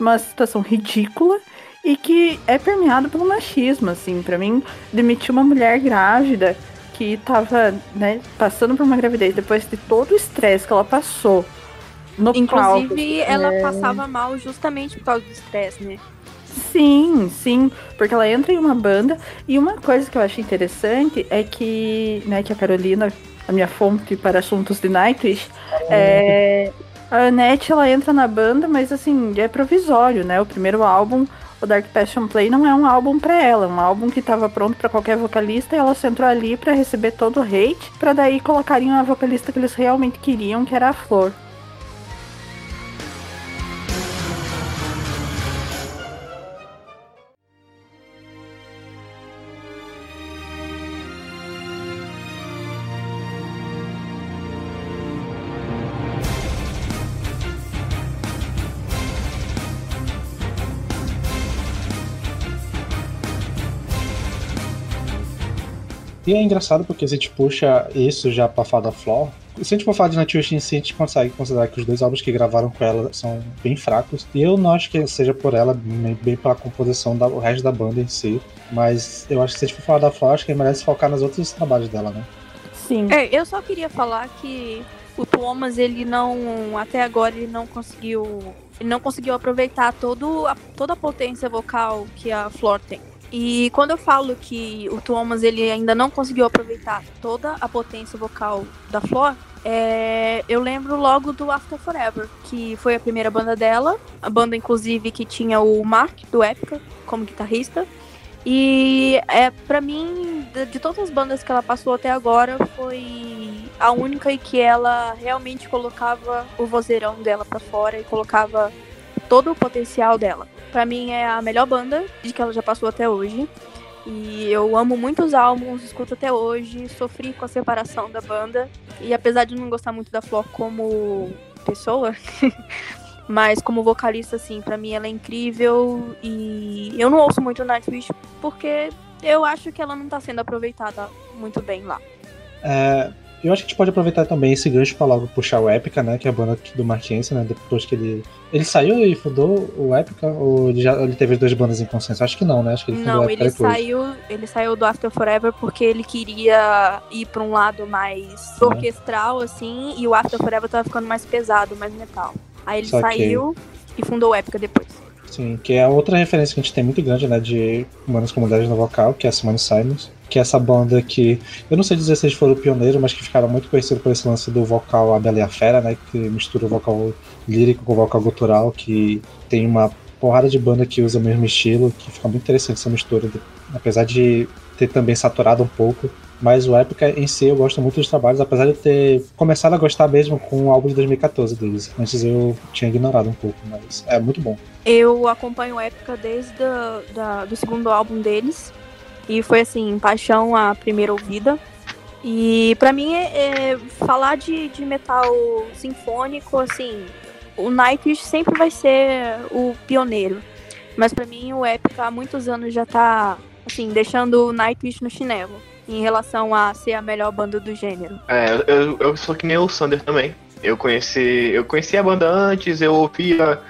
uma situação ridícula e que é permeado pelo machismo, assim. para mim, demitir uma mulher grávida que tava, né, passando por uma gravidez depois de todo o estresse que ela passou no Inclusive, palco, ela é... passava mal justamente por causa do estresse, né? Sim, sim, porque ela entra em uma banda e uma coisa que eu acho interessante é que, né, que a Carolina, a minha fonte para assuntos de Nightwish, é, a Annette ela entra na banda, mas assim, é provisório, né? O primeiro álbum o Dark Passion Play não é um álbum para ela, é um álbum que estava pronto para qualquer vocalista e ela entrou ali para receber todo o hate, para daí colocarem a vocalista que eles realmente queriam, que era a Flor. E é engraçado porque se a gente puxa isso já pra falar da Flor, se a gente for falar de Nightwish em si, a gente consegue considerar que os dois álbuns que gravaram com ela são bem fracos. E eu não acho que seja por ela, bem pela composição do resto da banda em si. Mas eu acho que se a gente for falar da Flor, acho que merece focar nos outros trabalhos dela, né? Sim. É, eu só queria falar que o Thomas, ele não. Até agora, ele não conseguiu. Ele não conseguiu aproveitar todo a, toda a potência vocal que a Flor tem. E quando eu falo que o Thomas ele ainda não conseguiu aproveitar toda a potência vocal da Flor, é, eu lembro logo do After Forever, que foi a primeira banda dela, a banda inclusive que tinha o Mark do Epica como guitarrista. E é para mim, de, de, todas as bandas que ela passou até agora, foi a única em que ela realmente colocava o vozeirão dela para fora e colocava todo o potencial dela. Para mim é a melhor banda de que ela já passou até hoje. E eu amo muitos álbuns, escuto até hoje, sofri com a separação da banda. E apesar de não gostar muito da Flor como pessoa, (laughs) mas como vocalista, assim, para mim ela é incrível. E eu não ouço muito Nightwish porque eu acho que ela não tá sendo aproveitada muito bem lá. É, eu acho que a gente pode aproveitar também esse gancho para logo puxar o Epica, né? Que é a banda do Marquense, né? Depois que ele. Ele saiu e fundou o Epica? Ou ele, já, ele teve as duas bandas em consenso? Acho que não, né? Acho que ele fundou não, o Epica ele depois. saiu, ele saiu do After Forever porque ele queria ir para um lado mais orquestral, assim, e o After Forever tava ficando mais pesado, mais metal. Aí ele Saquei. saiu e fundou o Epica depois. Sim, que é outra referência que a gente tem muito grande, né? De humanas com mulheres no vocal, que é a Simone Simons. Que é essa banda que. Eu não sei dizer se eles foram pioneiros, mas que ficaram muito conhecidos por esse lance do vocal A Bela e a Fera, né? Que mistura o vocal lírico com o vocal gutural, que tem uma porrada de banda que usa o mesmo estilo, que fica muito interessante essa mistura, apesar de ter também saturado um pouco. Mas o Epica em si eu gosto muito dos trabalhos, apesar de eu ter começado a gostar mesmo com o álbum de 2014 deles. Antes eu tinha ignorado um pouco, mas é muito bom. Eu acompanho o Epica desde a, da, do segundo álbum deles. E foi assim, paixão à primeira ouvida. E para mim é, é, falar de, de metal sinfônico, assim, o Nightwish sempre vai ser o pioneiro. Mas para mim o Epica há muitos anos já tá assim, deixando o Nightwish no chinelo em relação a ser a melhor banda do gênero. É, eu, eu sou que nem o Sander também. Eu conheci, eu conheci a banda antes, eu ouvia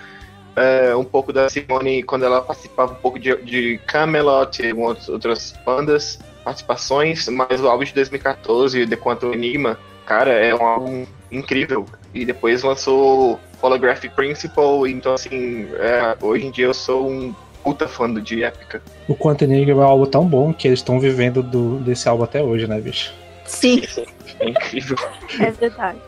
é, um pouco da Simone quando ela participava um pouco de, de Camelot e outras bandas, participações, mas o álbum de 2014, The Quantum Enigma, cara, é um álbum incrível. E depois lançou Holographic Principle, então assim, é, hoje em dia eu sou um puta fã do de Épica. O Quantum Enigma é um álbum tão bom que eles estão vivendo do, desse álbum até hoje, né, bicho? Sim, É incrível. é verdade.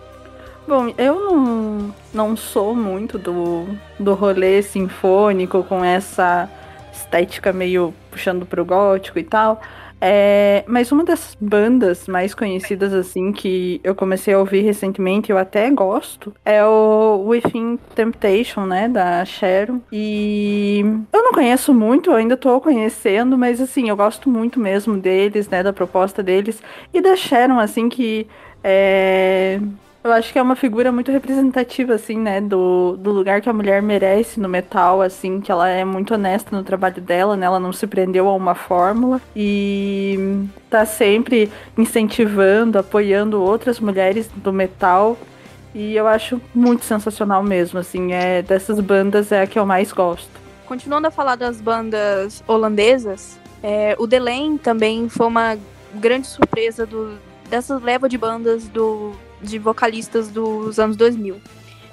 Bom, eu não, não sou muito do, do rolê sinfônico com essa estética meio puxando pro gótico e tal. É, mas uma das bandas mais conhecidas assim que eu comecei a ouvir recentemente, eu até gosto, é o Within Temptation, né, da Sharon. E eu não conheço muito, ainda tô conhecendo, mas assim, eu gosto muito mesmo deles, né, da proposta deles e da Sharon, assim que é, eu acho que é uma figura muito representativa, assim, né, do, do lugar que a mulher merece no metal, assim, que ela é muito honesta no trabalho dela, né, ela não se prendeu a uma fórmula e tá sempre incentivando, apoiando outras mulheres do metal e eu acho muito sensacional mesmo, assim, é dessas bandas é a que eu mais gosto. Continuando a falar das bandas holandesas, é, o Delain também foi uma grande surpresa do, dessa leva de bandas do de vocalistas dos anos 2000.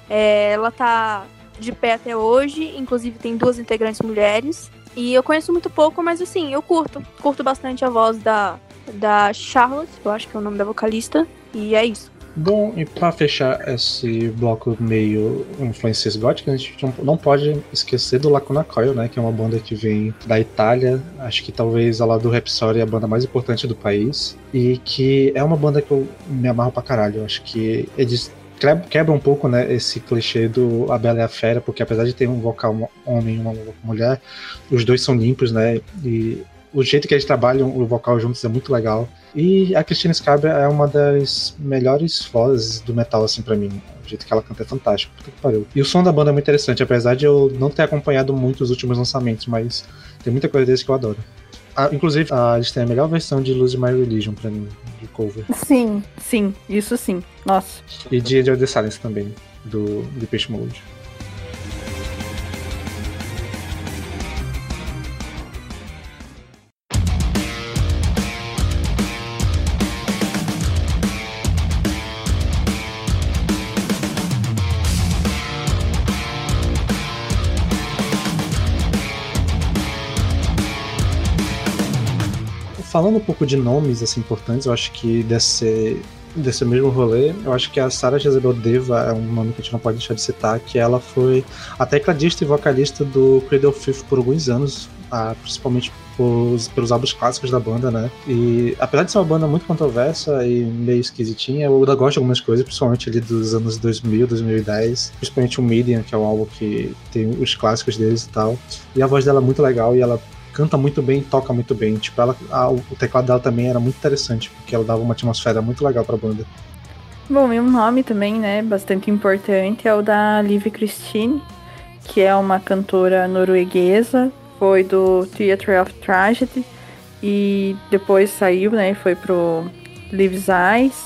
É, ela tá de pé até hoje, inclusive tem duas integrantes mulheres. E eu conheço muito pouco, mas assim, eu curto. Curto bastante a voz da, da Charlotte, eu acho que é o nome da vocalista. E é isso. Bom, e para fechar esse bloco meio influências góticas, a gente não pode esquecer do Lacuna Coil, né? Que é uma banda que vem da Itália. Acho que talvez ela do Rhapsody é a banda mais importante do país. E que é uma banda que eu me amarro pra caralho. Eu acho que eles quebra um pouco, né, esse clichê do A Bela e a Fera, porque apesar de ter um vocal homem e uma mulher, os dois são limpos, né? E o jeito que eles trabalham o vocal juntos é muito legal. E a Christine Scabra é uma das melhores vozes do metal, assim, para mim. O jeito que ela canta é fantástico. Puta que pariu. E o som da banda é muito interessante, apesar de eu não ter acompanhado muito os últimos lançamentos, mas tem muita coisa deles que eu adoro. Ah, inclusive, ah, eles têm a melhor versão de Lose My Religion pra mim, de cover. Sim, sim, isso sim. Nossa. E de of the Silence também, do Depeche Mode. Falando um pouco de nomes assim importantes, eu acho que desse desse mesmo rolê, eu acho que a Sarah Jezebel Deva é um nome que a gente não pode deixar de citar, que ela foi a tecladista e vocalista do Cradle of Filth por alguns anos, principalmente pelos, pelos álbuns clássicos da banda, né? E apesar de ser uma banda muito controversa e meio esquisitinha, eu ainda gosto de algumas coisas, principalmente ali dos anos 2000, 2010, principalmente o Medium, que é um álbum que tem os clássicos deles e tal. E a voz dela é muito legal e ela canta muito bem toca muito bem. Tipo, ela, a, o teclado dela também era muito interessante, porque ela dava uma atmosfera muito legal pra banda. Bom, e um nome também, né, bastante importante é o da Liv Christine, que é uma cantora norueguesa, foi do Theatre of Tragedy e depois saiu, né, foi pro Lives Eyes,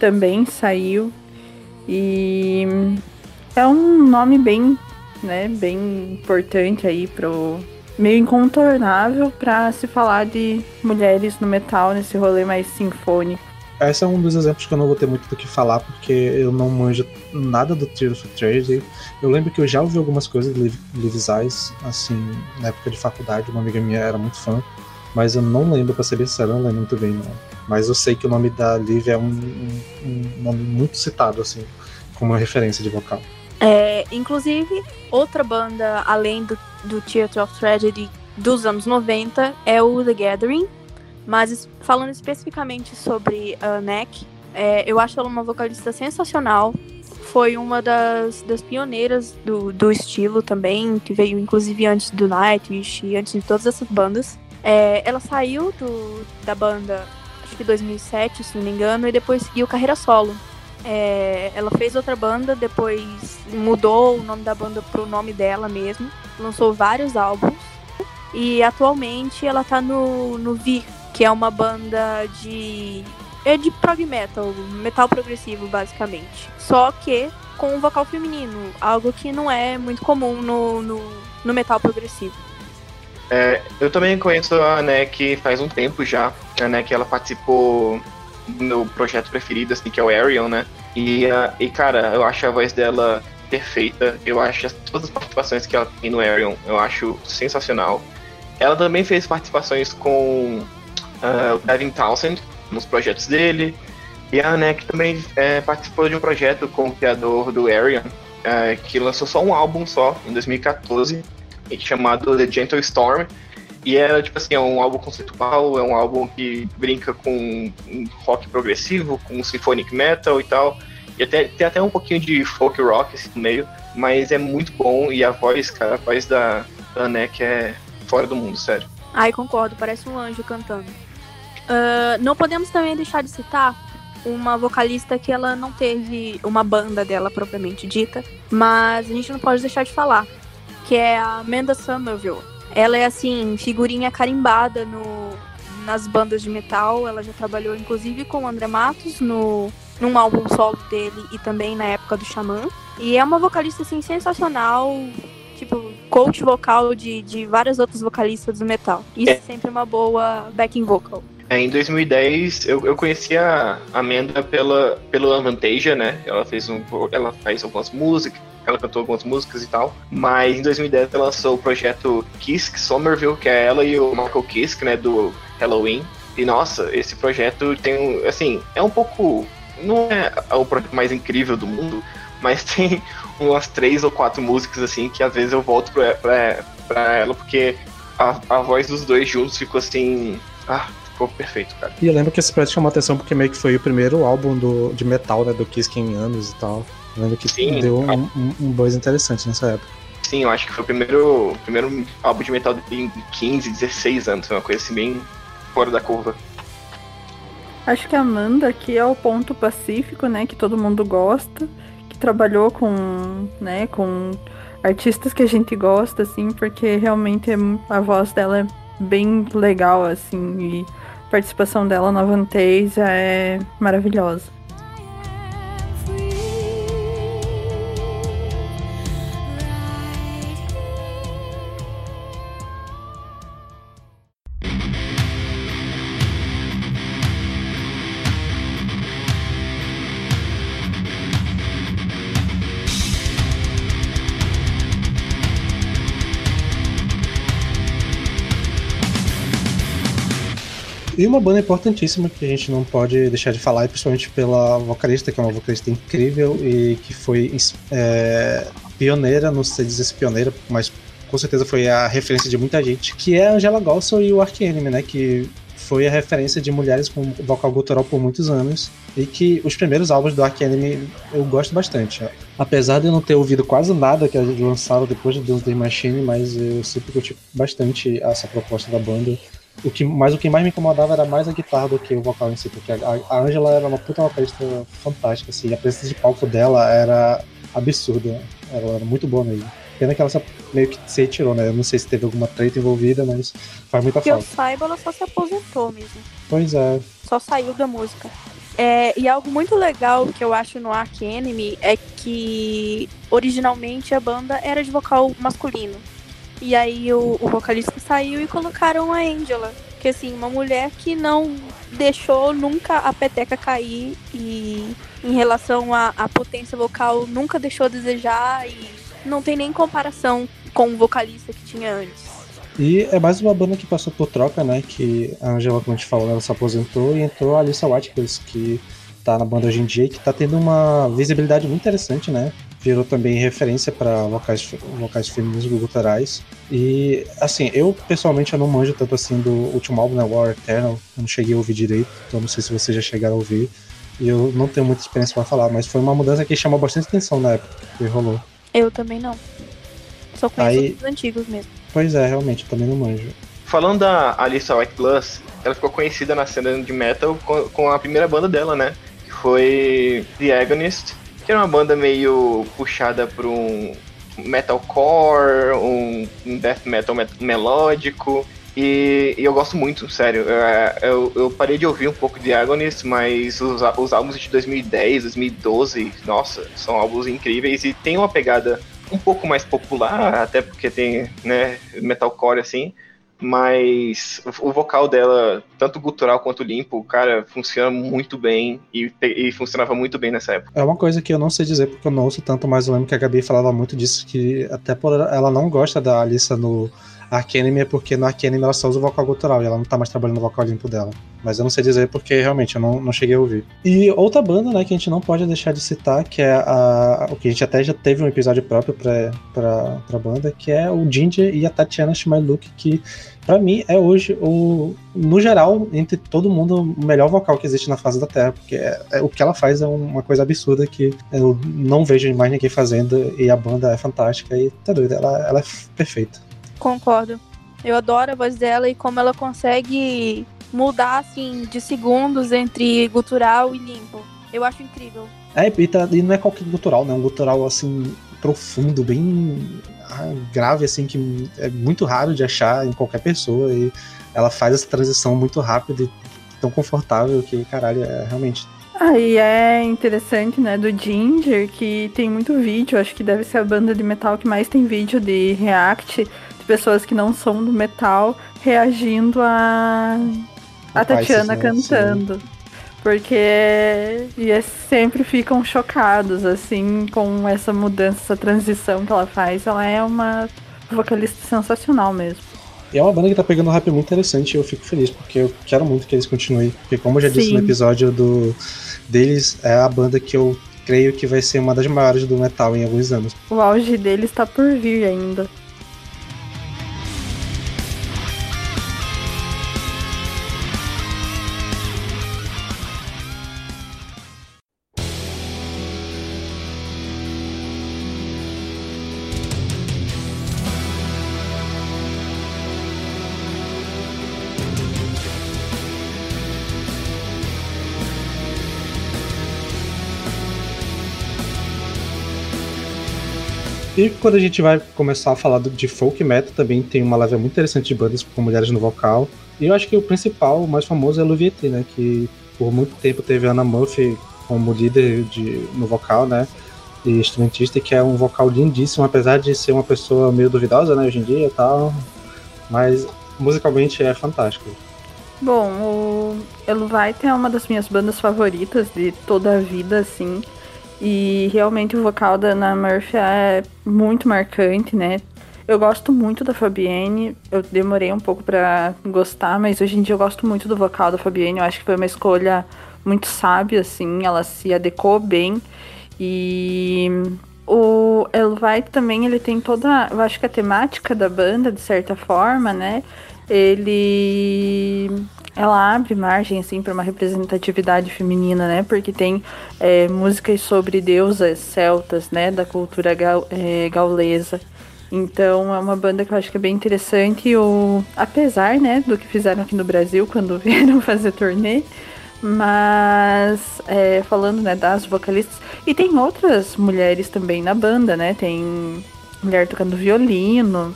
também saiu e é um nome bem, né, bem importante aí pro meio incontornável para se falar de mulheres no metal nesse rolê mais sinfônico. Esse é um dos exemplos que eu não vou ter muito do que falar, porque eu não manjo nada do Tears of Tragedy. Eu lembro que eu já ouvi algumas coisas de Liv Eyes, assim, na época de faculdade, uma amiga minha era muito fã, mas eu não lembro, pra ser bem sincero, eu não lembro muito bem, não. Mas eu sei que o nome da Liv é um, um, um nome muito citado, assim, como uma referência de vocal. É, inclusive, outra banda além do, do Theatre of Tragedy dos anos 90 é o The Gathering. Mas falando especificamente sobre a Neck, é, eu acho ela uma vocalista sensacional. Foi uma das, das pioneiras do, do estilo também, que veio inclusive antes do Nightwish e antes de todas essas bandas. É, ela saiu do, da banda, acho que 2007, se não me engano, e depois seguiu carreira solo. É, ela fez outra banda, depois mudou o nome da banda pro nome dela mesmo. Lançou vários álbuns. E atualmente ela tá no, no Vir, que é uma banda de. É de prog metal, metal progressivo, basicamente. Só que com um vocal feminino, algo que não é muito comum no, no, no metal progressivo. É, eu também conheço a NEC faz um tempo já. A NEC ela participou no projeto preferido, assim, que é o Arion, né? E, uh, e cara, eu acho a voz dela perfeita. Eu acho as, todas as participações que ela tem no Arion, eu acho sensacional. Ela também fez participações com uh, o Devin Townsend nos projetos dele. E a Anek também é, participou de um projeto com o criador do Arion, uh, que lançou só um álbum só, em 2014, chamado The Gentle Storm, e é, tipo assim, é um álbum conceitual, é um álbum que brinca com um rock progressivo, com symphonic metal e tal. E até, tem até um pouquinho de folk rock assim, no meio, mas é muito bom. E a voz, cara, a voz da, da Neck é fora do mundo, sério. Ai, concordo, parece um anjo cantando. Uh, não podemos também deixar de citar uma vocalista que ela não teve uma banda dela propriamente dita, mas a gente não pode deixar de falar, que é a Amanda Somerville. Ela é assim, figurinha carimbada no, nas bandas de metal. Ela já trabalhou inclusive com o André Matos no, num álbum solo dele e também na época do Xamã. E é uma vocalista assim sensacional, tipo, coach vocal de, de várias outras vocalistas do metal. Isso é, é sempre uma boa backing vocal. É, em 2010 eu, eu conheci a Amanda pela, pelo Avantasia, né? Ela fez um, ela faz algumas músicas, ela cantou algumas músicas e tal. Mas em 2010 ela lançou o projeto Kisk Somerville, que é ela e o Michael Kisk, né, do Halloween. E nossa, esse projeto tem, assim, é um pouco. Não é o projeto mais incrível do mundo, mas (laughs) tem umas três ou quatro músicas, assim, que às vezes eu volto pra, pra, pra ela, porque a, a voz dos dois juntos ficou assim. Ah, ficou perfeito, cara. E eu lembro que esse projeto chamou atenção porque meio que foi o primeiro álbum do, de metal, né, do Kiss em anos e tal. Eu lembro que Sim, deu um, um, um buzz interessante nessa época. Sim, eu acho que foi o primeiro, primeiro álbum de metal em 15, 16 anos, uma coisa assim bem fora da curva. Acho que a Amanda aqui é o ponto pacífico, né, que todo mundo gosta, que trabalhou com, né, com artistas que a gente gosta, assim, porque realmente a voz dela é bem legal, assim, e participação dela na Vantage é maravilhosa. E uma banda importantíssima que a gente não pode deixar de falar, principalmente pela vocalista, que é uma vocalista incrível e que foi é, pioneira, não sei dizer pioneira, mas com certeza foi a referência de muita gente, que é a Angela Golson e o Ark Enemy, né? Que foi a referência de mulheres com vocal gutural por muitos anos e que os primeiros álbuns do Ark Enemy eu gosto bastante. Apesar de eu não ter ouvido quase nada que eles lançaram depois de Doomsday Machine, mas eu sempre curti bastante essa proposta da banda. O que, mas o que mais me incomodava era mais a guitarra do que o vocal em si, porque a, a Angela era uma puta vocalista fantástica, assim, a presença de palco dela era absurda, ela era muito boa mesmo. Pena que ela meio que se retirou, né? Eu não sei se teve alguma treta envolvida, mas faz muita que falta. Que eu saiba, ela só se aposentou mesmo. Pois é. Só saiu da música. É, e algo muito legal que eu acho no Ark Enemy é que originalmente a banda era de vocal masculino. E aí o, o vocalista saiu e colocaram a Angela. Que assim, uma mulher que não deixou nunca a peteca cair e em relação à, à potência vocal nunca deixou a desejar e não tem nem comparação com o vocalista que tinha antes. E é mais uma banda que passou por troca, né? Que a Angela, como a gente falou, ela se aposentou e entrou a Alissa Watkins, que tá na banda hoje em dia e que tá tendo uma visibilidade muito interessante, né? Virou também referência para vocais, vocais femininos guturais. E, assim, eu pessoalmente eu não manjo tanto assim do último álbum, né, War Eternal, eu não cheguei a ouvir direito, então não sei se vocês já chegaram a ouvir. E eu não tenho muita experiência para falar, mas foi uma mudança que chamou bastante atenção na época que rolou. Eu também não. Só conheço Aí... os antigos mesmo. Pois é, realmente, eu também não manjo. Falando da Alissa White Plus, ela ficou conhecida na cena de metal com, com a primeira banda dela, né? Que foi The Agonist, que era uma banda meio puxada por um metalcore, um, death metal melódico. E, e, eu gosto muito, sério. Eu, eu, eu, parei de ouvir um pouco de Agonist, mas os, os álbuns de 2010, 2012, nossa, são álbuns incríveis e tem uma pegada um pouco mais popular, até porque tem né, metalcore assim mas o vocal dela, tanto gutural quanto limpo, cara, funciona muito bem e, e, funcionava muito bem nessa época. É uma coisa que eu não sei dizer porque eu não ouço tanto, mas eu lembro que a Gabi falava muito disso, que até por ela não gosta da Alissa no Arcanime é porque no Arcanime ela só usa o vocal gutural e ela não tá mais trabalhando o vocal limpo dela. Mas eu não sei dizer porque realmente eu não, não cheguei a ouvir. E outra banda, né, que a gente não pode deixar de citar, que é a. O que a gente até já teve um episódio próprio pra, pra, pra banda, que é o Ginger e a Tatiana Shmailuk, que para mim é hoje o no geral entre todo mundo o melhor vocal que existe na face da Terra porque é, é, o que ela faz é uma coisa absurda que eu não vejo mais ninguém fazendo e a banda é fantástica e tá doido ela, ela é perfeita concordo. Eu adoro a voz dela e como ela consegue mudar assim de segundos entre gutural e limpo. Eu acho incrível. É e, tá, e não é qualquer gutural né? Um gutural assim profundo bem grave, assim, que é muito raro de achar em qualquer pessoa. E ela faz essa transição muito rápida e tão confortável que, caralho, é realmente. Ah, e é interessante, né, do Ginger, que tem muito vídeo, acho que deve ser a banda de metal que mais tem vídeo de react pessoas que não são do metal reagindo a, a Tatiana cantando. Sim. Porque e é, sempre ficam chocados, assim, com essa mudança, essa transição que ela faz. Ela é uma vocalista sensacional mesmo. E é uma banda que tá pegando um rap muito interessante e eu fico feliz, porque eu quero muito que eles continuem. Porque como eu já Sim. disse no episódio do deles, é a banda que eu creio que vai ser uma das maiores do metal em alguns anos. O auge deles tá por vir ainda. E quando a gente vai começar a falar de folk metal, também tem uma leva muito interessante de bandas com mulheres no vocal. E eu acho que o principal, o mais famoso é Louviette, né? Que por muito tempo teve Anna Murphy como líder de, no vocal, né? E instrumentista, que é um vocal lindíssimo, apesar de ser uma pessoa meio duvidosa, né? Hoje em dia e tal. Mas musicalmente é fantástico. Bom, o Eluvite é uma das minhas bandas favoritas de toda a vida, assim. E realmente o vocal da Ana Murphy é muito marcante, né? Eu gosto muito da Fabienne. Eu demorei um pouco para gostar, mas hoje em dia eu gosto muito do vocal da Fabienne. Eu acho que foi uma escolha muito sábia, assim. Ela se adequou bem. E o Elvite também, ele tem toda, eu acho que a temática da banda, de certa forma, né? Ele ela abre margem assim para uma representatividade feminina, né? Porque tem é, músicas sobre deusas celtas, né? Da cultura ga é, gaulesa. Então é uma banda que eu acho que é bem interessante. O, apesar, né, do que fizeram aqui no Brasil quando (laughs) vieram fazer turnê, mas é, falando, né, das vocalistas e tem outras mulheres também na banda, né? Tem mulher tocando violino.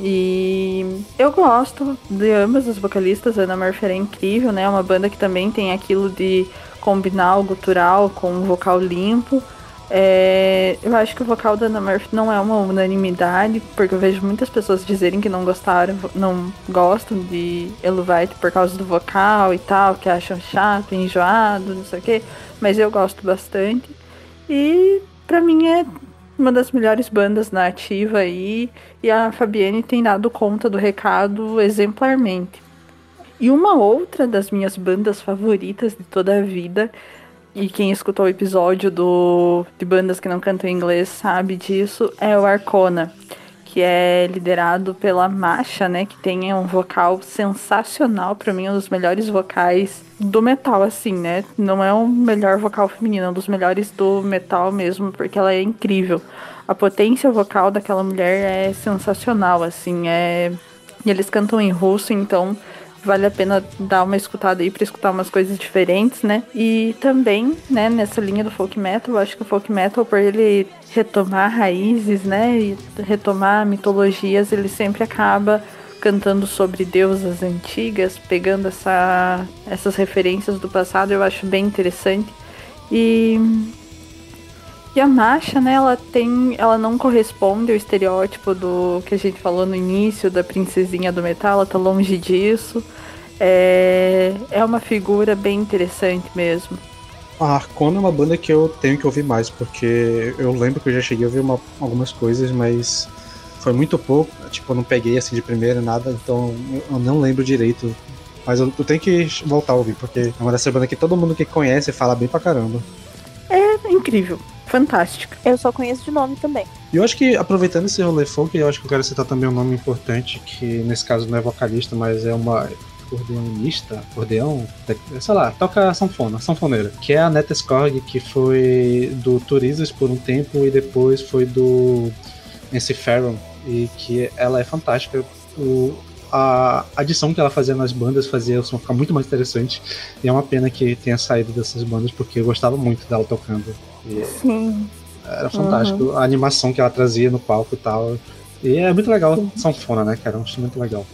E eu gosto de ambas as vocalistas. A Ana Murphy é incrível, né? É uma banda que também tem aquilo de combinar o gutural com um vocal limpo. É, eu acho que o vocal da Ana Murphy não é uma unanimidade, porque eu vejo muitas pessoas dizerem que não gostaram, não gostam de Eluvite por causa do vocal e tal, que acham chato, enjoado, não sei o quê. Mas eu gosto bastante. E pra mim é uma das melhores bandas na ativa aí, e a Fabienne tem dado conta do recado exemplarmente. E uma outra das minhas bandas favoritas de toda a vida, e quem escutou o episódio do de bandas que não cantam inglês sabe disso, é o Arcona que é liderado pela Masha, né, que tem um vocal sensacional, para mim um dos melhores vocais do metal assim, né? Não é o melhor vocal feminino, é um dos melhores do metal mesmo, porque ela é incrível. A potência vocal daquela mulher é sensacional, assim, é e eles cantam em russo, então vale a pena dar uma escutada aí para escutar umas coisas diferentes, né? E também, né, nessa linha do folk metal, eu acho que o folk metal, por ele retomar raízes, né, e retomar mitologias, ele sempre acaba cantando sobre deusas antigas, pegando essa, essas referências do passado, eu acho bem interessante. E e a Masha, né, ela tem. Ela não corresponde ao estereótipo do que a gente falou no início, da princesinha do metal, ela tá longe disso. É, é uma figura bem interessante mesmo. A Arcona é uma banda que eu tenho que ouvir mais, porque eu lembro que eu já cheguei a ouvir uma, algumas coisas, mas foi muito pouco. Tipo, eu não peguei assim de primeira nada, então eu não lembro direito. Mas eu, eu tenho que voltar a ouvir, porque é uma dessas bandas que todo mundo que conhece fala bem pra caramba. É incrível fantástica. Eu só conheço de nome também. E eu acho que, aproveitando esse rolê folk, eu acho que eu quero citar também um nome importante, que nesse caso não é vocalista, mas é uma acordeonista, acordeão, sei lá, toca sanfona, sanfoneira, que é a Neta Skorg, que foi do Turisas por um tempo e depois foi do Nancy Farron, e que ela é fantástica. O, a adição que ela fazia nas bandas fazia o som ficar muito mais interessante. E é uma pena que tenha saído dessas bandas, porque eu gostava muito dela tocando. E Sim. Era fantástico uhum. a animação que ela trazia no palco e tal. E é muito legal a sanfona, né, cara? É um instrumento legal.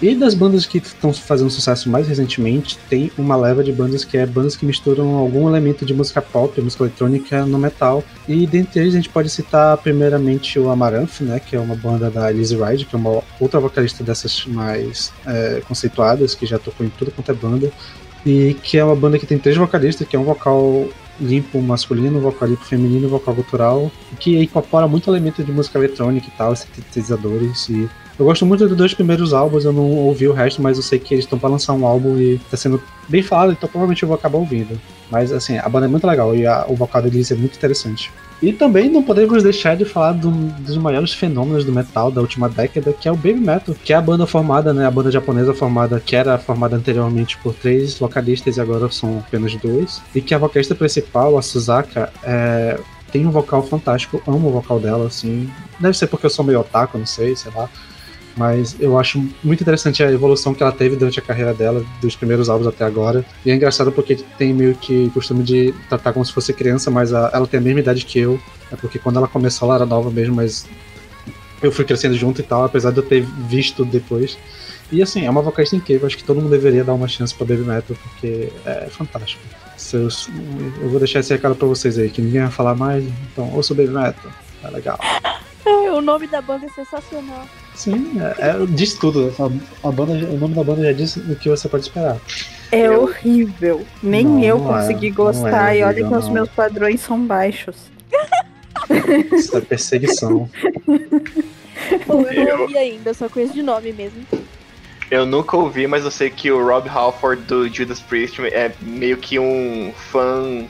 E das bandas que estão fazendo sucesso mais recentemente, tem uma leva de bandas que é bandas que misturam algum elemento de música pop, música eletrônica no metal. E dentre eles a gente pode citar primeiramente o Amaranth, né, que é uma banda da Lizzie Ride, que é uma outra vocalista dessas mais é, conceituadas, que já tocou em tudo quanto é banda. E que é uma banda que tem três vocalistas, que é um vocal limpo masculino, vocal limpo feminino, vocal gutural, que incorpora muito elemento de música eletrônica e tal, sintetizadores e Eu gosto muito dos dois primeiros álbuns, eu não ouvi o resto, mas eu sei que eles estão pra lançar um álbum e tá sendo bem falado, então provavelmente eu vou acabar ouvindo. Mas assim, a banda é muito legal e a, o vocal deles é muito interessante. E também não podemos deixar de falar do, dos maiores fenômenos do metal da última década, que é o Baby Metal, que é a banda formada, né, a banda japonesa formada, que era formada anteriormente por três vocalistas e agora são apenas dois, e que a vocalista principal, a Suzaka, é, tem um vocal fantástico, amo o vocal dela, assim. Deve ser porque eu sou meio otaku, não sei, sei lá. Mas eu acho muito interessante a evolução que ela teve durante a carreira dela, dos primeiros álbuns até agora. E é engraçado porque tem meio que costume de tratar como se fosse criança, mas a, ela tem a mesma idade que eu. É porque quando ela começou ela era nova mesmo, mas eu fui crescendo junto e tal, apesar de eu ter visto depois. E assim, é uma vocalista incrível, acho que todo mundo deveria dar uma chance pra Baby Metal, porque é fantástico. Seus, eu vou deixar esse recado pra vocês aí, que ninguém vai falar mais, então ouça o Baby Metal, é legal. (laughs) o nome da banda é sensacional. Sim, é, é, diz tudo. A, a, banda, o nome da banda já diz o que você pode esperar. É eu... horrível. Nem não, eu não é. consegui é, gostar. É horrível, e olha que não. os meus padrões são baixos. Isso é perseguição. Pô, eu não ouvi ainda, só conheço de nome mesmo. Eu nunca ouvi, mas eu sei que o Rob Halford do Judas Priest é meio que um fã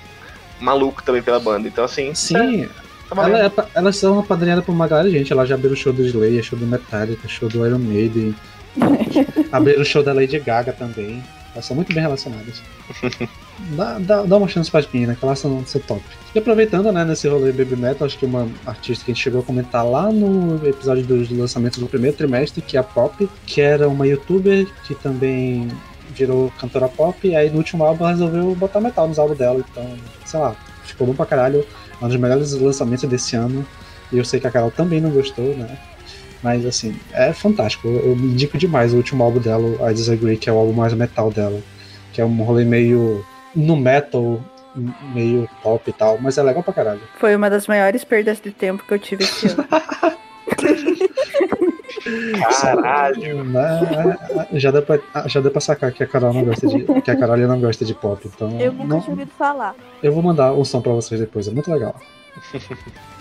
maluco também pela banda. Então, assim. Sim. Tá ela, é, elas são apadrinhadas por uma galera de gente. Ela já abriu o show do Slayer, show do Metallica, show do Iron Maiden. (laughs) abriu o show da Lady Gaga também. Elas são muito bem relacionadas. (laughs) dá, dá, dá uma chance pra meninas, que elas são, são top. E aproveitando, né, nesse rolê Baby Metal, acho que uma artista que a gente chegou a comentar lá no episódio dos lançamentos do primeiro trimestre, que é a Pop, que era uma youtuber que também virou cantora pop, e aí no último álbum ela resolveu botar metal nos álbuns dela, então, sei lá, ficou bom pra caralho um dos melhores lançamentos desse ano. E eu sei que a Carol também não gostou, né? Mas assim, é fantástico. Eu, me indico demais o último álbum dela, I Disagree, que é o álbum mais metal dela. Que é um rolê meio no metal, meio pop e tal, mas é legal pra caralho. Foi uma das maiores perdas de tempo que eu tive esse ano. (laughs) Caralho! Já deu, pra, já deu pra sacar que a Carol não gosta de. que a Carol não gosta de pop. Então eu nunca não, tinha ouvido falar. Eu vou mandar um som pra vocês depois, é muito legal.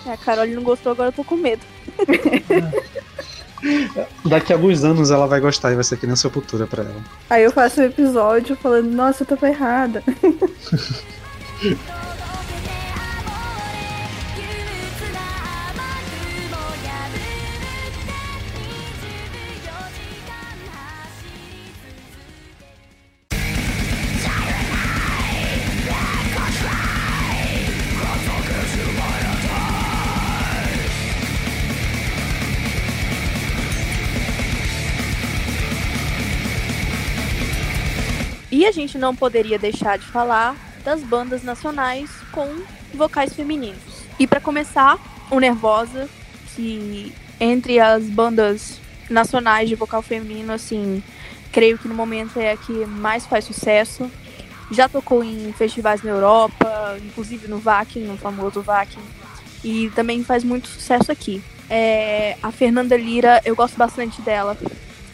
É, a Carol não gostou, agora eu tô com medo. (laughs) Daqui a alguns anos ela vai gostar e vai ser que nem Sepultura pra ela. Aí eu faço um episódio falando, nossa, eu tô errada. (laughs) a gente não poderia deixar de falar das bandas nacionais com vocais femininos. E para começar, o Nervosa, que entre as bandas nacionais de vocal feminino, assim, creio que no momento é a que mais faz sucesso. Já tocou em festivais na Europa, inclusive no Vakin, no famoso Vakin, e também faz muito sucesso aqui. É, a Fernanda Lira, eu gosto bastante dela.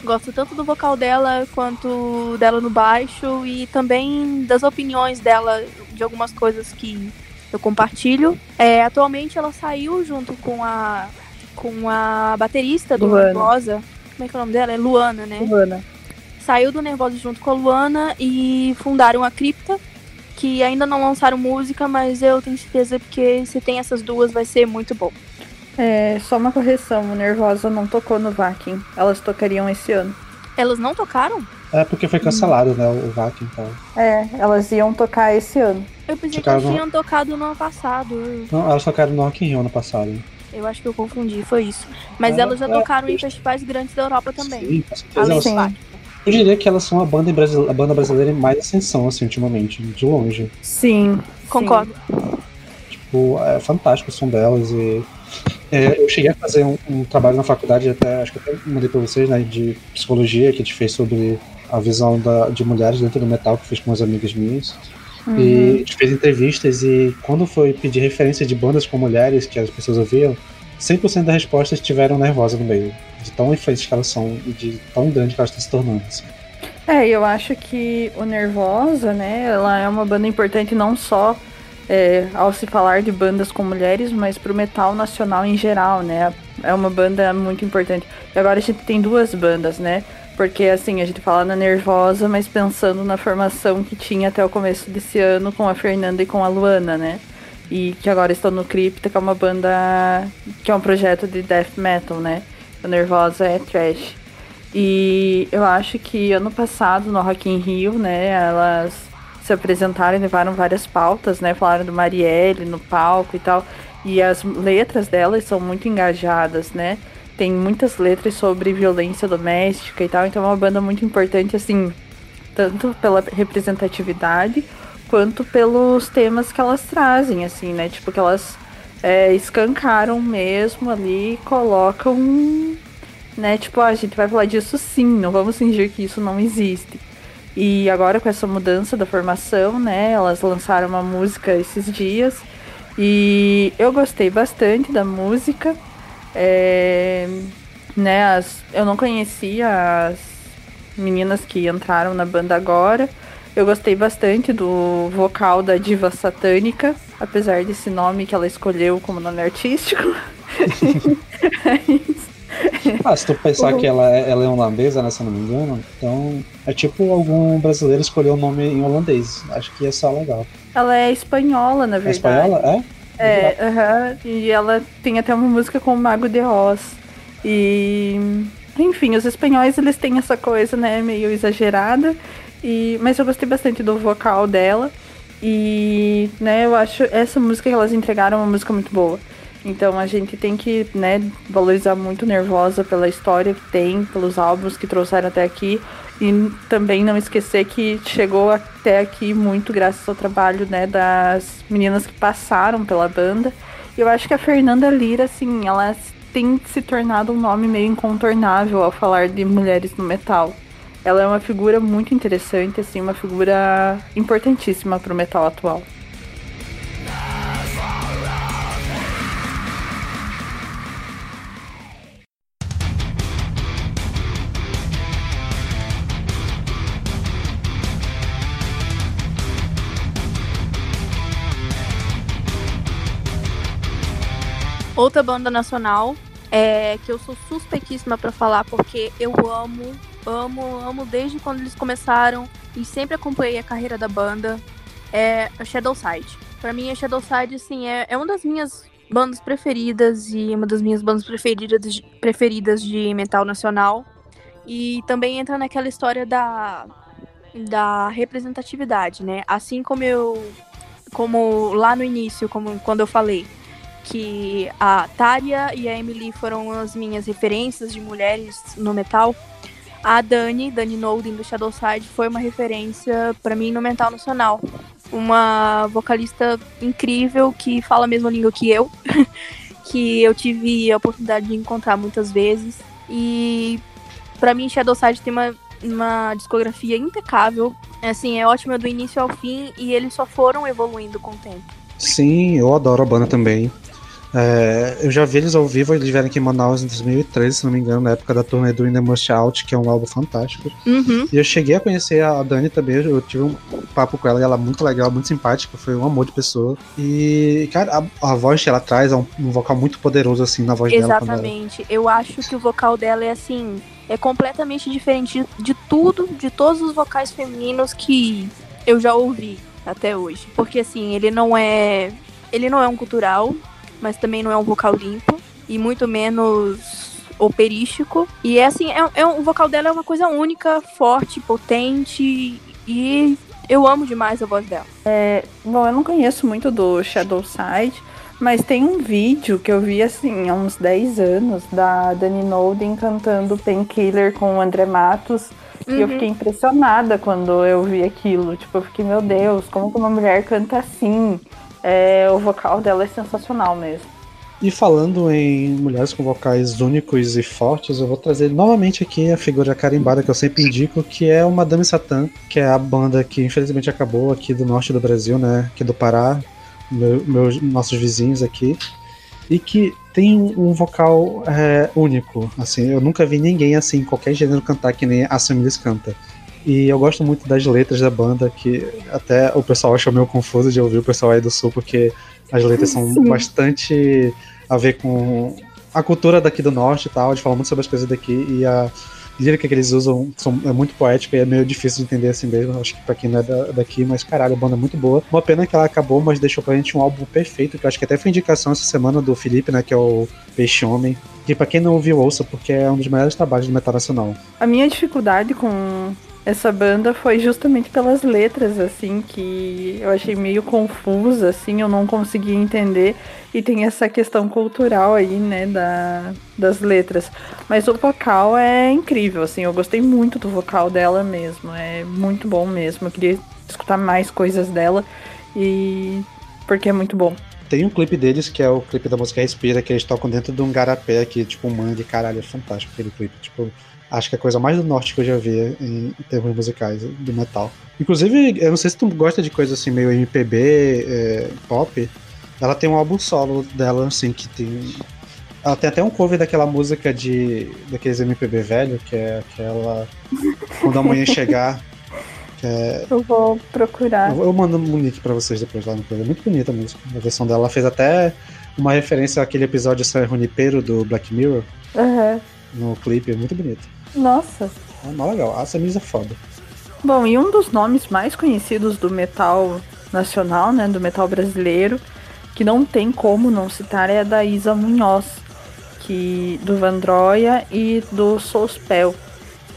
Gosto tanto do vocal dela quanto dela no baixo e também das opiniões dela de algumas coisas que eu compartilho. É, atualmente ela saiu junto com a com a baterista do Luana. Nervosa. Como é que é o nome dela? É Luana, né? Luana. Saiu do Nervosa junto com a Luana e fundaram a Cripta, que ainda não lançaram música, mas eu tenho certeza que se tem essas duas vai ser muito bom. É, só uma correção, o Nervosa não tocou no Vakin. Elas tocariam esse ano. Elas não tocaram? É porque foi cancelado, hum. né, o Vakin, então. É, elas iam tocar esse ano. Eu pensei tocaram que elas tinham no... tocado no ano passado. Não, elas tocaram no Rock in Rio ano passado. Eu acho que eu confundi, foi isso. Mas é, elas já é, tocaram é, em festivais grandes da Europa também. Sim, com certeza. Elas, sim. Eu diria que elas são a banda, brasile... a banda brasileira em mais ascensão, assim, ultimamente, de longe. Sim. Concordo. Tipo, é fantástico o som delas e é, eu cheguei a fazer um, um, trabalho na faculdade, até acho que até mandei para vocês, né, de psicologia, que a gente fez sobre a visão da, de mulheres dentro do metal, que fiz com umas amigas minhas. Uhum. E a gente fez entrevistas e quando foi pedir referência de bandas com mulheres que as pessoas ouviam, 100% das respostas estiveram nervosas no meio. De tão influentes que elas são e de tão grande que elas estão se tornando. Assim. É, eu acho que o Nervosa, né, ela é uma banda importante não só é, ao se falar de bandas com mulheres, mas para o metal nacional em geral, né? é uma banda muito importante. E agora a gente tem duas bandas, né? Porque assim, a gente fala na Nervosa, mas pensando na formação que tinha até o começo desse ano com a Fernanda e com a Luana, né? E que agora estão no Crypta, que é uma banda que é um projeto de death metal, né? A Nervosa é trash. E eu acho que ano passado no Rock in Rio, né, elas se apresentaram e levaram várias pautas, né? Falaram do Marielle no palco e tal. E as letras delas são muito engajadas, né? Tem muitas letras sobre violência doméstica e tal, então é uma banda muito importante, assim, tanto pela representatividade quanto pelos temas que elas trazem, assim, né? Tipo, que elas é, escancaram mesmo ali, colocam, né? Tipo, ah, a gente vai falar disso sim, não vamos fingir que isso não existe. E agora com essa mudança da formação, né? Elas lançaram uma música esses dias e eu gostei bastante da música. É, né, as, eu não conhecia as meninas que entraram na banda agora. Eu gostei bastante do vocal da diva satânica, apesar desse nome que ela escolheu como nome artístico. (laughs) é isso. (laughs) Ah, se tu pensar uhum. que ela é, ela é holandesa, né, se eu não me engano, então é tipo algum brasileiro escolher o um nome em holandês. Acho que ia ser legal. Ela é espanhola, na verdade. É espanhola? É? É, aham. Uh -huh, e ela tem até uma música com o Mago de Oz. E. Enfim, os espanhóis eles têm essa coisa, né, meio exagerada. E, mas eu gostei bastante do vocal dela. E, né, eu acho essa música que elas entregaram uma música muito boa. Então a gente tem que, né, valorizar muito Nervosa pela história que tem, pelos álbuns que trouxeram até aqui. E também não esquecer que chegou até aqui muito graças ao trabalho né, das meninas que passaram pela banda. E eu acho que a Fernanda Lira, assim, ela tem se tornado um nome meio incontornável ao falar de mulheres no metal. Ela é uma figura muito interessante, assim, uma figura importantíssima para o metal atual. Outra banda nacional é, que eu sou suspeitíssima para falar porque eu amo, amo, amo desde quando eles começaram e sempre acompanhei a carreira da banda é a Shadowside. Para mim a Shadowside assim é, é uma das minhas bandas preferidas e uma das minhas bandas preferidas preferidas de metal nacional e também entra naquela história da da representatividade, né? Assim como eu como lá no início, como quando eu falei, que a Tária e a Emily foram as minhas referências de mulheres no metal. A Dani, Dani Nolden do Shadowside, foi uma referência para mim no metal nacional. Uma vocalista incrível que fala a mesma língua que eu, (laughs) que eu tive a oportunidade de encontrar muitas vezes. E para mim Shadowside tem uma, uma discografia impecável. Assim, é ótima do início ao fim e eles só foram evoluindo com o tempo. Sim, eu adoro a banda também. É, eu já vi eles ao vivo, eles vieram aqui em Manaus em 2013, se não me engano, na época da turnê do In The Must Out, que é um álbum fantástico. Uhum. E eu cheguei a conhecer a Dani também, eu tive um papo com ela, e ela é muito legal, muito simpática, foi um amor de pessoa. E, cara, a, a voz que ela traz é um, um, vocal muito poderoso, assim, na voz Exatamente. dela. Exatamente. Eu acho que o vocal dela é, assim, é completamente diferente de tudo, de todos os vocais femininos que eu já ouvi até hoje. Porque, assim, ele não é... Ele não é um cultural, mas também não é um vocal limpo e muito menos operístico. E é assim, é, é um, o vocal dela é uma coisa única, forte, potente e eu amo demais a voz dela. É, bom, eu não conheço muito do Shadow Side, mas tem um vídeo que eu vi assim há uns 10 anos da Dani Nolden cantando Painkiller com o André Matos. Uhum. E eu uhum. fiquei impressionada quando eu vi aquilo. Tipo, eu fiquei, meu Deus, como que uma mulher canta assim? É, o vocal dela é sensacional mesmo. E falando em mulheres com vocais únicos e fortes, eu vou trazer novamente aqui a figura carimbada que eu sempre indico, que é o Madame Satã, que é a banda que infelizmente acabou aqui do norte do Brasil, né? Aqui do Pará, meu, meus, nossos vizinhos aqui. E que tem um, vocal é, único, assim, eu nunca vi ninguém assim, qualquer gênero cantar que nem a Samilis canta. E eu gosto muito das letras da banda, que até o pessoal acha meio confuso de ouvir o pessoal aí do sul, porque as letras são Sim. bastante a ver com a cultura daqui do norte e tal, eles falam muito sobre as coisas daqui e a lírica que eles usam são, é muito poética e é meio difícil de entender assim mesmo. Acho que pra quem não é da, daqui, mas caralho, a banda é muito boa. Uma pena que ela acabou, mas deixou pra gente um álbum perfeito, que eu acho que até foi indicação essa semana do Felipe, né? Que é o Peixe Homem. Que pra quem não ouviu, ouça, porque é um dos melhores trabalhos do metal nacional. A minha dificuldade com essa banda foi justamente pelas letras, assim, que eu achei meio confusa, assim, eu não conseguia entender. E tem essa questão cultural aí, né, da, das letras. Mas o vocal é incrível, assim, eu gostei muito do vocal dela mesmo. É muito bom mesmo. Eu queria escutar mais coisas dela e. porque é muito bom. Tem um clipe deles que é o clipe da música Respira, que eles tocam dentro de um garapé que, tipo, um mangue, caralho, é fantástico aquele clipe. Tipo, acho que é a coisa mais do norte que eu já vi em, termos musicais do metal. Inclusive, eu não sei se tu gosta de coisa assim, meio MPB, é, pop. Ela tem um álbum solo dela, assim, que tem. Ela tem até um cover daquela música de. daqueles MPB velho, que é aquela. Quando a manhã chegar. É... Eu vou procurar. Eu, mando um link pra vocês depois lá no cover. É muito bonita a música. A versão dela ela fez até uma referência àquele episódio San Junipero do Black Mirror. Uhum. No clipe, é muito bonito. Nossa. É mó legal. A camisa é foda. Bom, e um dos nomes mais conhecidos do metal nacional, né, do metal brasileiro, que não tem como não citar é a da Isa Munhoz, que do Vandroia e do Soulspell.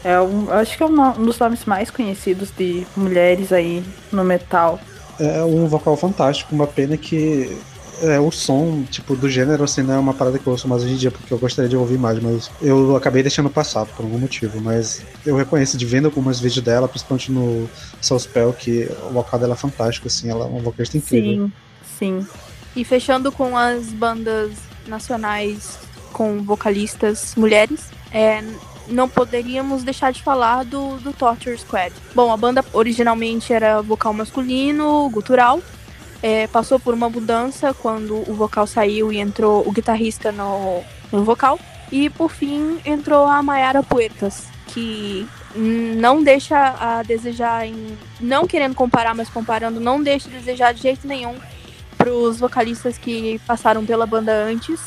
É um, acho que é um, um, dos nomes mais conhecidos de mulheres aí no metal. É um vocal fantástico, uma pena que é, o som, tipo, do gênero, assim, não é uma parada que eu ouço mais hoje em dia, porque eu gostaria de ouvir mais, mas eu acabei deixando passar por algum motivo. Mas eu reconheço de vendo alguns vídeos dela, principalmente no Soulspell, que o vocal dela é fantástico, assim, ela é uma vocalista incrível. Sim, sim. E fechando com as bandas nacionais com vocalistas mulheres, é, não poderíamos deixar de falar do, do Torture Squad. Bom, a banda originalmente era vocal masculino, gutural, é, passou por uma mudança quando o vocal saiu e entrou o guitarrista no, no vocal. E por fim entrou a Mayara Puertas, que não deixa a desejar em. Não querendo comparar, mas comparando, não deixa a desejar de jeito nenhum para os vocalistas que passaram pela banda antes.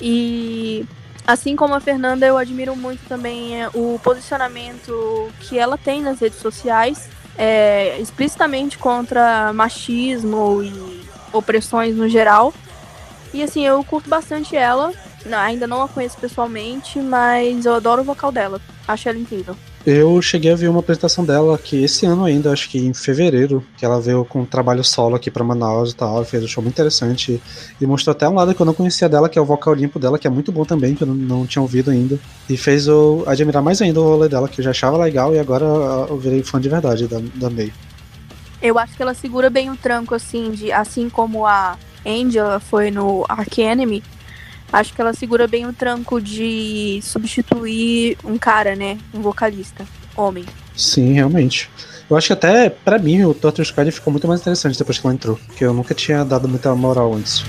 E assim como a Fernanda, eu admiro muito também é, o posicionamento que ela tem nas redes sociais é, explicitamente contra machismo e opressões no geral. E assim, eu curto bastante ela. Ainda não a conheço pessoalmente, mas eu adoro o vocal dela. Acho ela incrível. Eu cheguei a ver uma apresentação dela aqui esse ano ainda, acho que em fevereiro, que ela veio com um trabalho solo aqui para Manaus e tal, fez um show muito interessante e mostrou até um lado que eu não conhecia dela, que é o vocal limpo dela, que é muito bom também, que eu não, não tinha ouvido ainda. E fez eu admirar mais ainda o rolê dela, que eu já achava legal e agora eu virei fã de verdade da, da May. Eu acho que ela segura bem o tranco, assim, de assim como a Angela foi no Ark Enemy, acho que ela segura bem o tranco de substituir um cara, né? Um vocalista, homem. Sim, realmente. Eu acho que até, para mim, o Torture Squad ficou muito mais interessante depois que ela entrou, porque eu nunca tinha dado muita moral antes.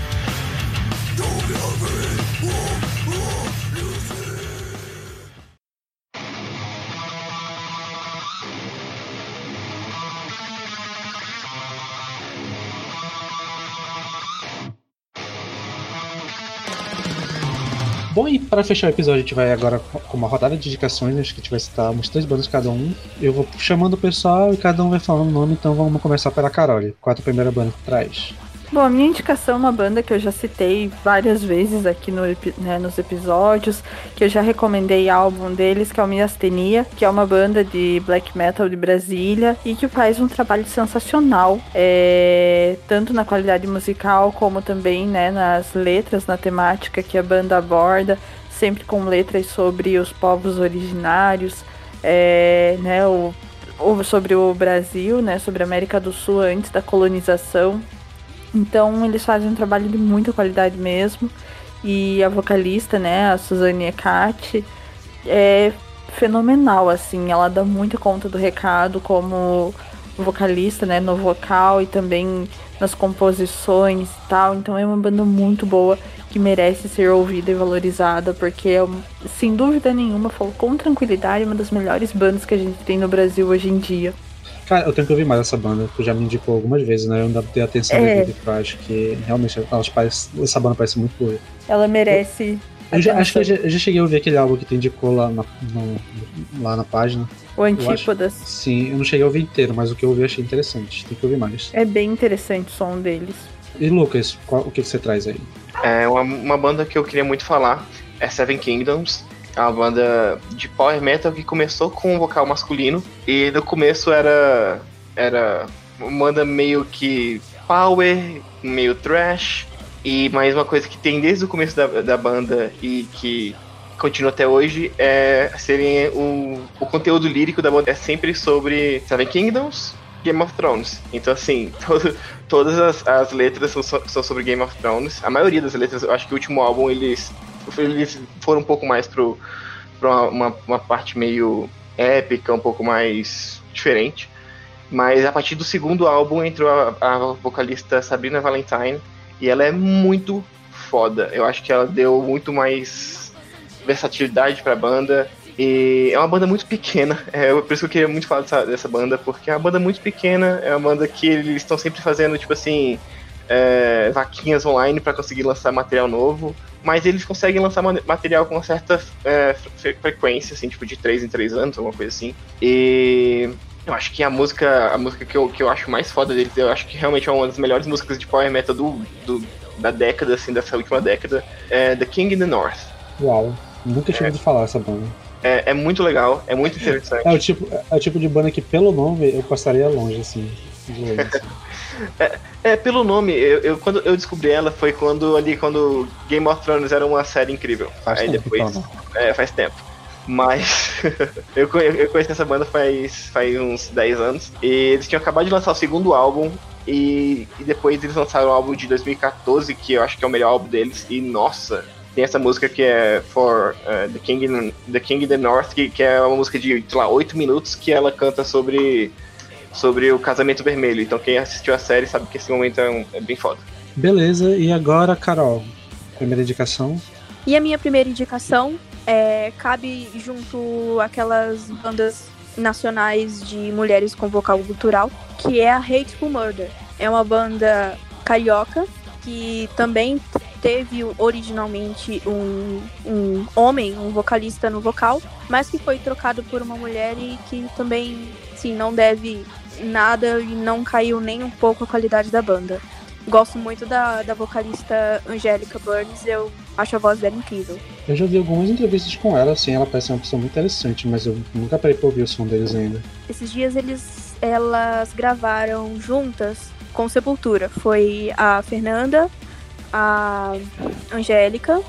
Bom, e para fechar o episódio, a gente vai agora com uma rodada de indicações. Acho que a gente vai citar umas três bandas cada um. Eu vou chamando o pessoal e cada um vai falando o nome, então vamos começar pela Carol. Qual é a primeira banda que traz? Bom, a minha indicação é uma banda que eu já citei várias vezes aqui no, né, nos episódios, que eu já recomendei álbum deles, que é o Miastenia, que é uma banda de black metal de Brasília e que faz um trabalho sensacional, é, tanto na qualidade musical como também né, nas letras, na temática que a banda aborda, sempre com letras sobre os povos originários, é, né, o, sobre o Brasil, né, sobre a América do Sul antes da colonização então eles fazem um trabalho de muita qualidade mesmo. E a vocalista, né, a Suzane Ekati, é fenomenal, assim. Ela dá muita conta do recado como vocalista, né, no vocal e também nas composições e tal. Então é uma banda muito boa que merece ser ouvida e valorizada, porque é, sem dúvida nenhuma, falo com tranquilidade, uma das melhores bandas que a gente tem no Brasil hoje em dia. Cara, eu tenho que ouvir mais essa banda, tu já me indicou algumas vezes, né? Eu ainda tenho atenção é. eu acho que realmente elas parece, essa banda parece muito boa. Ela merece Eu já, acho que eu já, eu já, cheguei a ouvir aquele álbum que tu indicou lá na, no, lá na página. O Antípodas. sim, eu não cheguei a ouvir inteiro, mas o que eu ouvi eu achei interessante. Tem que ouvir mais. É bem interessante o som deles. E Lucas, qual, o que, que você traz aí? É uma, uma banda que eu queria muito falar é Seven Kingdoms. É uma banda de power metal que começou com um vocal masculino e no começo era era uma banda meio que power, meio thrash e mais uma coisa que tem desde o começo da, da banda e que continua até hoje é serem o, o conteúdo lírico da banda é sempre sobre Seven Kingdoms, Game of Thrones. Então, assim, (laughs) todo, todas as, as letras são, são, sobre Game of Thrones. A maioria das letras, eu acho que o último álbum eles, eles foram um pouco mais pro, pra uma, uma parte meio épica, um pouco mais diferente. Mas a partir do segundo álbum entrou a, a vocalista Sabrina Valentine e ela é muito foda. Eu acho que ela deu muito mais versatilidade pra banda. E é uma banda muito pequena, (laughs) é por isso que eu queria muito falar dessa, dessa banda, porque é uma banda muito pequena, é uma banda que eles estão sempre fazendo, tipo assim, é, vaquinhas online para conseguir lançar material novo, mas eles conseguem lançar material com uma certa é, frequência, assim, tipo de 3 em 3 anos, alguma coisa assim. E eu acho que a música, a música que eu, que eu acho mais foda deles, eu acho que realmente é uma das melhores músicas de power metal do, do da década, assim, dessa última década, é The King in the North. Uau, nunca tinha é. ouvido falar essa banda. É, é, muito legal, é muito interessante. É o, tipo, é o tipo de banda que, pelo nome, eu passaria longe, assim. De assim. (laughs) é, é, pelo nome, eu, eu, quando eu descobri ela foi quando ali, quando Game of Thrones era uma série incrível. Faz Aí tempo, depois. Então, é, faz tempo. Mas (laughs) eu, eu conheci essa banda faz, faz uns 10 anos. E eles tinham acabado de lançar o segundo álbum. E, e depois eles lançaram o álbum de 2014, que eu acho que é o melhor álbum deles. E nossa, tem essa música que é For uh, the, King in, the King in the North, que, que é uma música de, sei lá, 8 minutos que ela canta sobre, sobre o casamento vermelho. Então quem assistiu a série sabe que esse momento é, um, é bem foda. Beleza, e agora, Carol, primeira indicação? E a minha primeira indicação é, cabe junto aquelas bandas nacionais de mulheres com vocal cultural, que é a Hateful Murder. É uma banda carioca que também teve originalmente um, um homem, um vocalista no vocal, mas que foi trocado por uma mulher e que também, sim, não deve nada e não caiu nem um pouco a qualidade da banda. Gosto muito da, da vocalista Angélica Burns, eu acho a voz dela incrível. Eu já vi algumas entrevistas com ela, assim, ela parece uma pessoa muito interessante, mas eu nunca parei pra ouvir o som deles ainda. Esses dias eles, elas gravaram juntas com Sepultura. Foi a Fernanda, a Angélica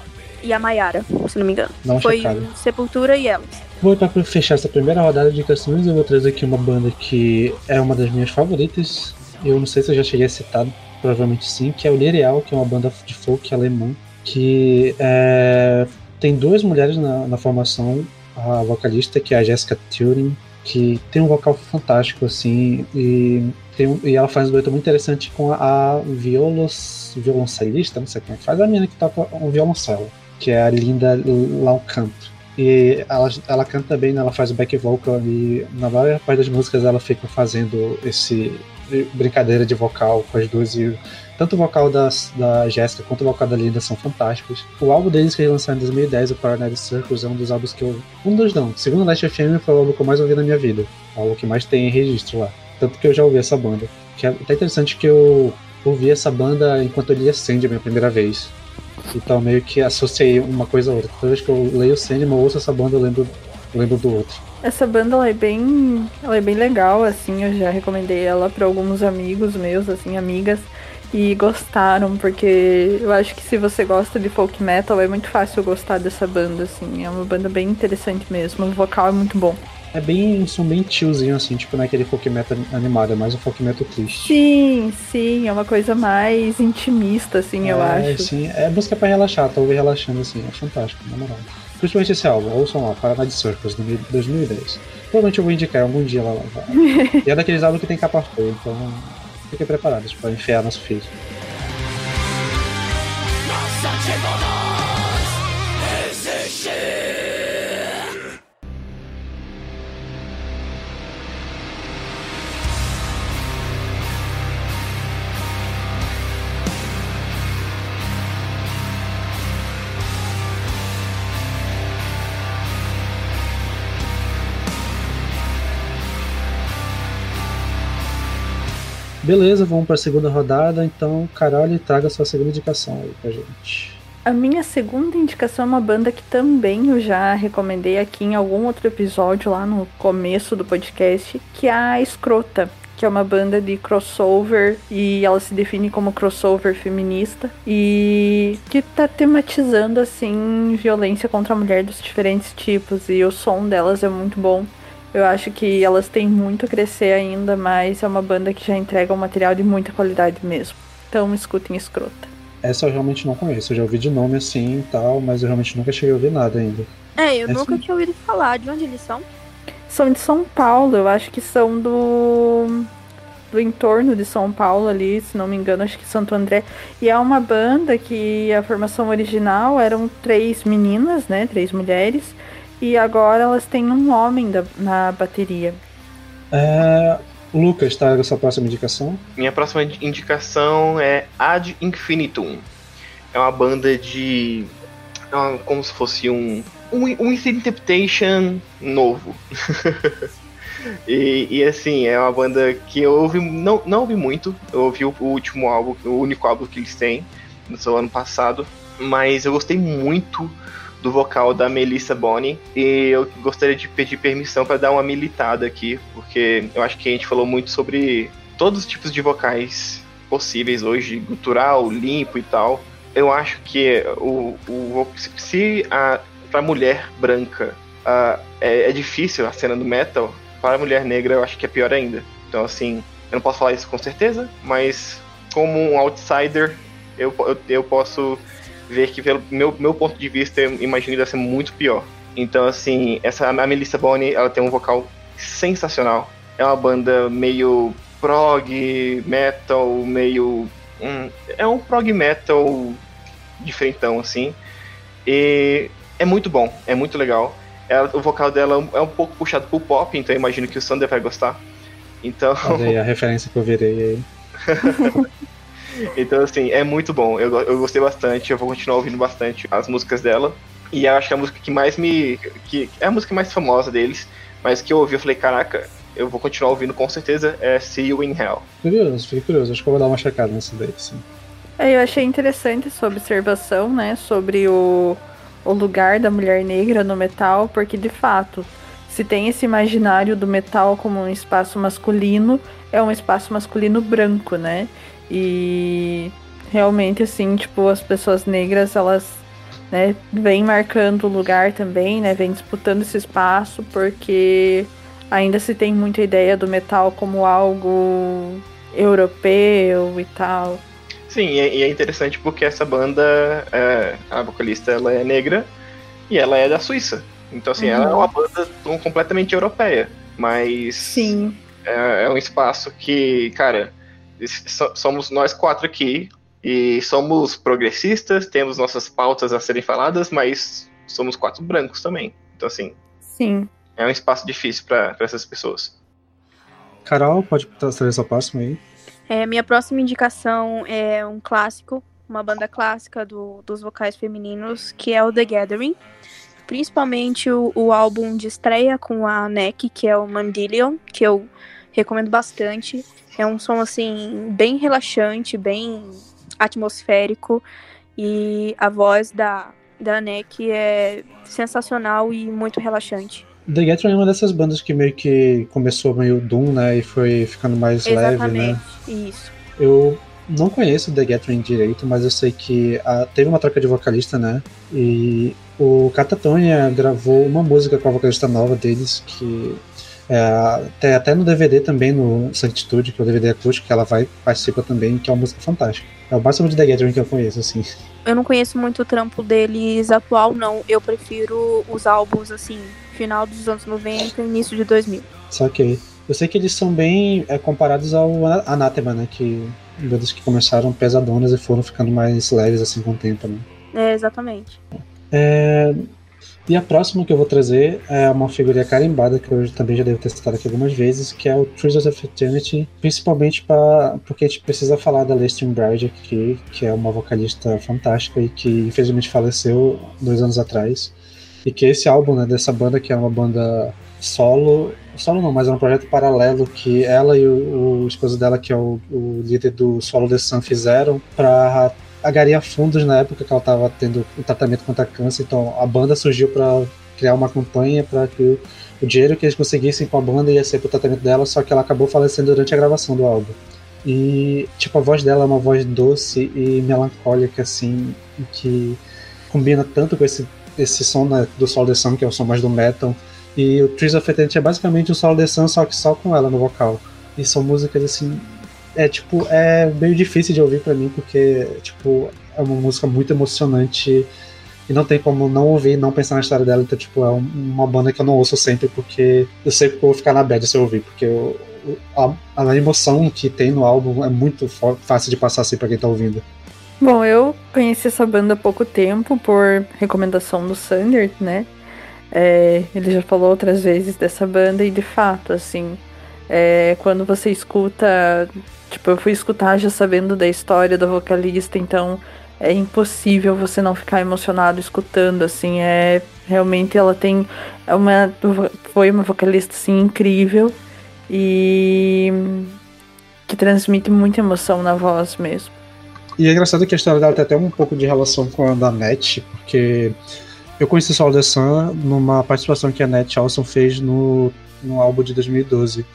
e a Mayara, se não me engano. Não Foi checado. Sepultura e elas. Vou para fechar essa primeira rodada de indicações, eu vou trazer aqui uma banda que é uma das minhas favoritas. Eu não sei se eu já cheguei a citar, provavelmente sim, que é o Lireal, que é uma banda de folk alemã, que é, tem duas mulheres na, na formação, a vocalista, que é a Jessica Turing, que tem um vocal fantástico, assim, e, tem, e ela faz um dueto muito interessante com a, a violos, violoncelista, não sei como é que faz, a menina que toca um violoncelo, que é a Linda Laucanto. E ela, ela canta bem, né? ela faz back vocal e na maior parte das músicas ela fica fazendo esse brincadeira de vocal com as duas e tanto o vocal da, da Jéssica quanto o vocal da Linda são fantásticos. O álbum deles que eles lançaram em 2010, o Paranoid Circus, é um dos álbuns que eu. Um dos não. Segundo Last FM, foi o álbum que eu mais ouvi na minha vida. O álbum que mais tem registro lá. Tanto que eu já ouvi essa banda. Que é até interessante que eu ouvi essa banda enquanto eu lia Sandman a primeira vez. Então meio que associei uma coisa a outra. Toda vez que eu leio Sandman, eu ouço essa banda, eu lembro, eu lembro do outro. Essa banda ela é bem, ela é bem legal, assim, eu já recomendei ela para alguns amigos meus, assim, amigas, e gostaram, porque eu acho que se você gosta de folk metal é muito fácil gostar dessa banda, assim, é uma banda bem interessante mesmo, o vocal é muito bom. É bem um som bem tiozinho, assim, tipo, não é aquele folk metal animado, é mais um folk metal triste. Sim, sim, é uma coisa mais intimista, assim, é, eu acho. Sim, é música pra relaxar, tá ouvir relaxando, assim, é fantástico, na moral. Principalmente esse álbum, ouçam lá, Paranoid Circus, de 2010. Provavelmente eu vou indicar algum dia lá. lá. (laughs) e é daqueles álbuns que tem capa feia, então fiquem preparados para enfiar nosso feed. Beleza, vamos para a segunda rodada. Então, Carol, traga sua segunda indicação aí pra gente. A minha segunda indicação é uma banda que também eu já recomendei aqui em algum outro episódio lá no começo do podcast, que é a Escrota, que é uma banda de crossover e ela se define como crossover feminista e que tá tematizando assim violência contra a mulher dos diferentes tipos e o som delas é muito bom. Eu acho que elas têm muito a crescer ainda, mas é uma banda que já entrega um material de muita qualidade mesmo. Então escutem Escrota. Essa eu realmente não conheço. Eu já ouvi de nome assim e tal, mas eu realmente nunca cheguei a ouvir nada ainda. É, eu Essa... nunca tinha ouvido falar. De onde eles são? São de São Paulo, eu acho que são do. do entorno de São Paulo ali, se não me engano, acho que Santo André. E é uma banda que a formação original eram três meninas, né? Três mulheres. E agora elas têm um homem da, na bateria. É, Lucas, tá a sua próxima indicação? Minha próxima indicação é Ad Infinitum. É uma banda de. É uma, como se fosse um. Um, um Interpretation novo. (laughs) e, e, assim, é uma banda que eu ouvi. Não, não ouvi muito. Eu ouvi o, o último álbum, o único álbum que eles têm, no seu ano passado. Mas eu gostei muito do vocal da Melissa Boni e eu gostaria de pedir permissão para dar uma militada aqui, porque eu acho que a gente falou muito sobre todos os tipos de vocais possíveis hoje, gutural, limpo e tal. Eu acho que o, o se a para mulher branca é, é difícil a cena do metal, para a mulher negra eu acho que é pior ainda. Então assim, eu não posso falar isso com certeza, mas como um outsider eu, eu, eu posso ver que, pelo meu, meu ponto de vista, eu imagino que deve ser muito pior. Então, assim, essa a Melissa Boni, ela tem um vocal sensacional. É uma banda meio prog metal, meio. Um, é um prog metal diferentão, assim. E é muito bom, é muito legal. Ela, o vocal dela é um pouco puxado pro pop, então eu imagino que o Sander vai gostar. Então. Olha aí a (laughs) referência que eu virei aí. (laughs) Então, assim, é muito bom. Eu, eu gostei bastante, eu vou continuar ouvindo bastante as músicas dela. E eu acho que a música que mais me. que é a música mais famosa deles, mas que eu ouvi, eu falei, caraca, eu vou continuar ouvindo com certeza, é See You in Hell. Curioso, fiquei curioso, acho que eu vou dar uma checada nessa daí, sim. É, eu achei interessante essa observação, né, sobre o, o lugar da mulher negra no metal, porque de fato, se tem esse imaginário do metal como um espaço masculino, é um espaço masculino branco, né? E realmente, assim, tipo, as pessoas negras, elas né, vêm marcando o lugar também, né? Vem disputando esse espaço, porque ainda se tem muita ideia do metal como algo europeu e tal. Sim, e é interessante porque essa banda, é, a vocalista, ela é negra e ela é da Suíça. Então, assim, uhum. ela é uma banda completamente europeia. Mas. Sim. É, é um espaço que, cara, somos nós quatro aqui e somos progressistas, temos nossas pautas a serem faladas, mas somos quatro brancos também. Então, assim. Sim. É um espaço difícil para essas pessoas. Carol, pode trazer sua próxima aí. É, minha próxima indicação é um clássico, uma banda clássica do, dos vocais femininos, que é o The Gathering. Principalmente o, o álbum de estreia com a NEC, que é o Mandillion, que eu recomendo bastante. É um som assim bem relaxante, bem atmosférico e a voz da da NEC é sensacional e muito relaxante. The Gathering é uma dessas bandas que meio que começou meio doom, né, e foi ficando mais Exatamente, leve, né? Isso. Eu não conheço The Gathering direito, mas eu sei que a, teve uma troca de vocalista, né? E o Catatonia gravou uma música com a vocalista nova deles que é, tem até no DVD também, no Sanctitude, que é o DVD acústico, que ela vai participa também, que é uma música fantástica. É o máximo de The Gathering que eu conheço, assim. Eu não conheço muito o trampo deles atual, não. Eu prefiro os álbuns, assim, final dos anos 90 e início de 2000. Só que eu sei que eles são bem é, comparados ao Anathema, né? Que bandas que começaram pesadonas e foram ficando mais leves, assim, com o tempo, né? É, exatamente. É, e a próxima que eu vou trazer é uma figurinha carimbada que eu também já devo ter citado aqui algumas vezes, que é o Treasures of Eternity, principalmente pra, porque a gente precisa falar da Lestrin Bride aqui, que é uma vocalista fantástica e que infelizmente faleceu dois anos atrás. E que esse álbum né, dessa banda, que é uma banda solo, Solo não, mas era um projeto paralelo que ela e o, o esposo dela, que é o, o líder do Solo The Sun, fizeram para agaria fundos na época que ela estava tendo o tratamento contra câncer. Então a banda surgiu para criar uma campanha para que o, dinheiro que eles conseguissem com a banda ia ser para o tratamento dela, só que ela acabou falecendo durante a gravação do álbum. E, tipo, a voz dela é uma voz doce e melancólica, assim, que combina tanto com esse, esse som né, do Sol The Sun, que é o som mais do metal. E o Trees of Eternity é basicamente o Sol The Sun, só que só com ela no vocal. E são músicas, assim, é, tipo, é meio difícil de ouvir para mim, porque, tipo, é uma música muito emocionante e não tem como não ouvir não pensar na história dela. Então, tipo, é uma banda que eu não ouço sempre, porque eu sei que vou ficar na bad se eu ouvir, porque eu, a, a emoção que tem no álbum é muito fácil de passar assim pra quem tá ouvindo. Bom, eu conheci essa banda há pouco tempo por recomendação do Sander, né? É, ele já falou outras vezes dessa banda e de fato, assim, é, quando você escuta, tipo, eu fui escutar já sabendo da história do vocalista, então é impossível você não ficar emocionado escutando, assim, é realmente ela tem uma foi uma vocalista assim incrível e que transmite muita emoção na voz mesmo. E é engraçado que a história dela tem até um pouco de relação com a da Net, porque eu conheci Sol The Sun numa participação que a Net Olson fez no, no álbum de 2012.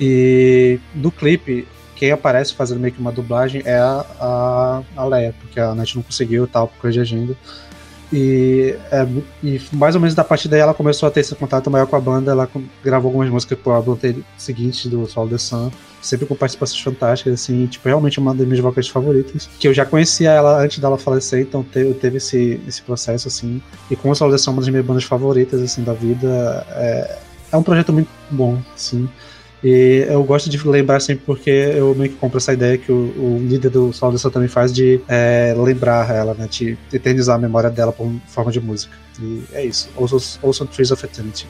E no clipe, quem aparece fazendo meio que uma dublagem é a, a, a Leia, porque a Net não conseguiu tal, por causa de agenda. E, é, e, mais ou menos da partir daí ela começou a ter esse contato maior com a banda. Ela gravou algumas músicas pro álbum seguinte do Sol The Sun, sempre com participações fantásticas, assim, tipo, realmente uma das minhas vocais favoritas. Que eu já conhecia ela antes dela falecer, então teve, teve esse, esse processo, assim. E com o Sol The Sun, uma das minhas bandas favoritas, assim, da vida. É, é um projeto muito bom, assim. E eu gosto de lembrar sempre porque eu meio que compro essa ideia que o, o líder do Sol da também faz de é, lembrar ela, né? De eternizar a memória dela por forma de música. E é isso. Ouçam, ouçam Trees of Eternity.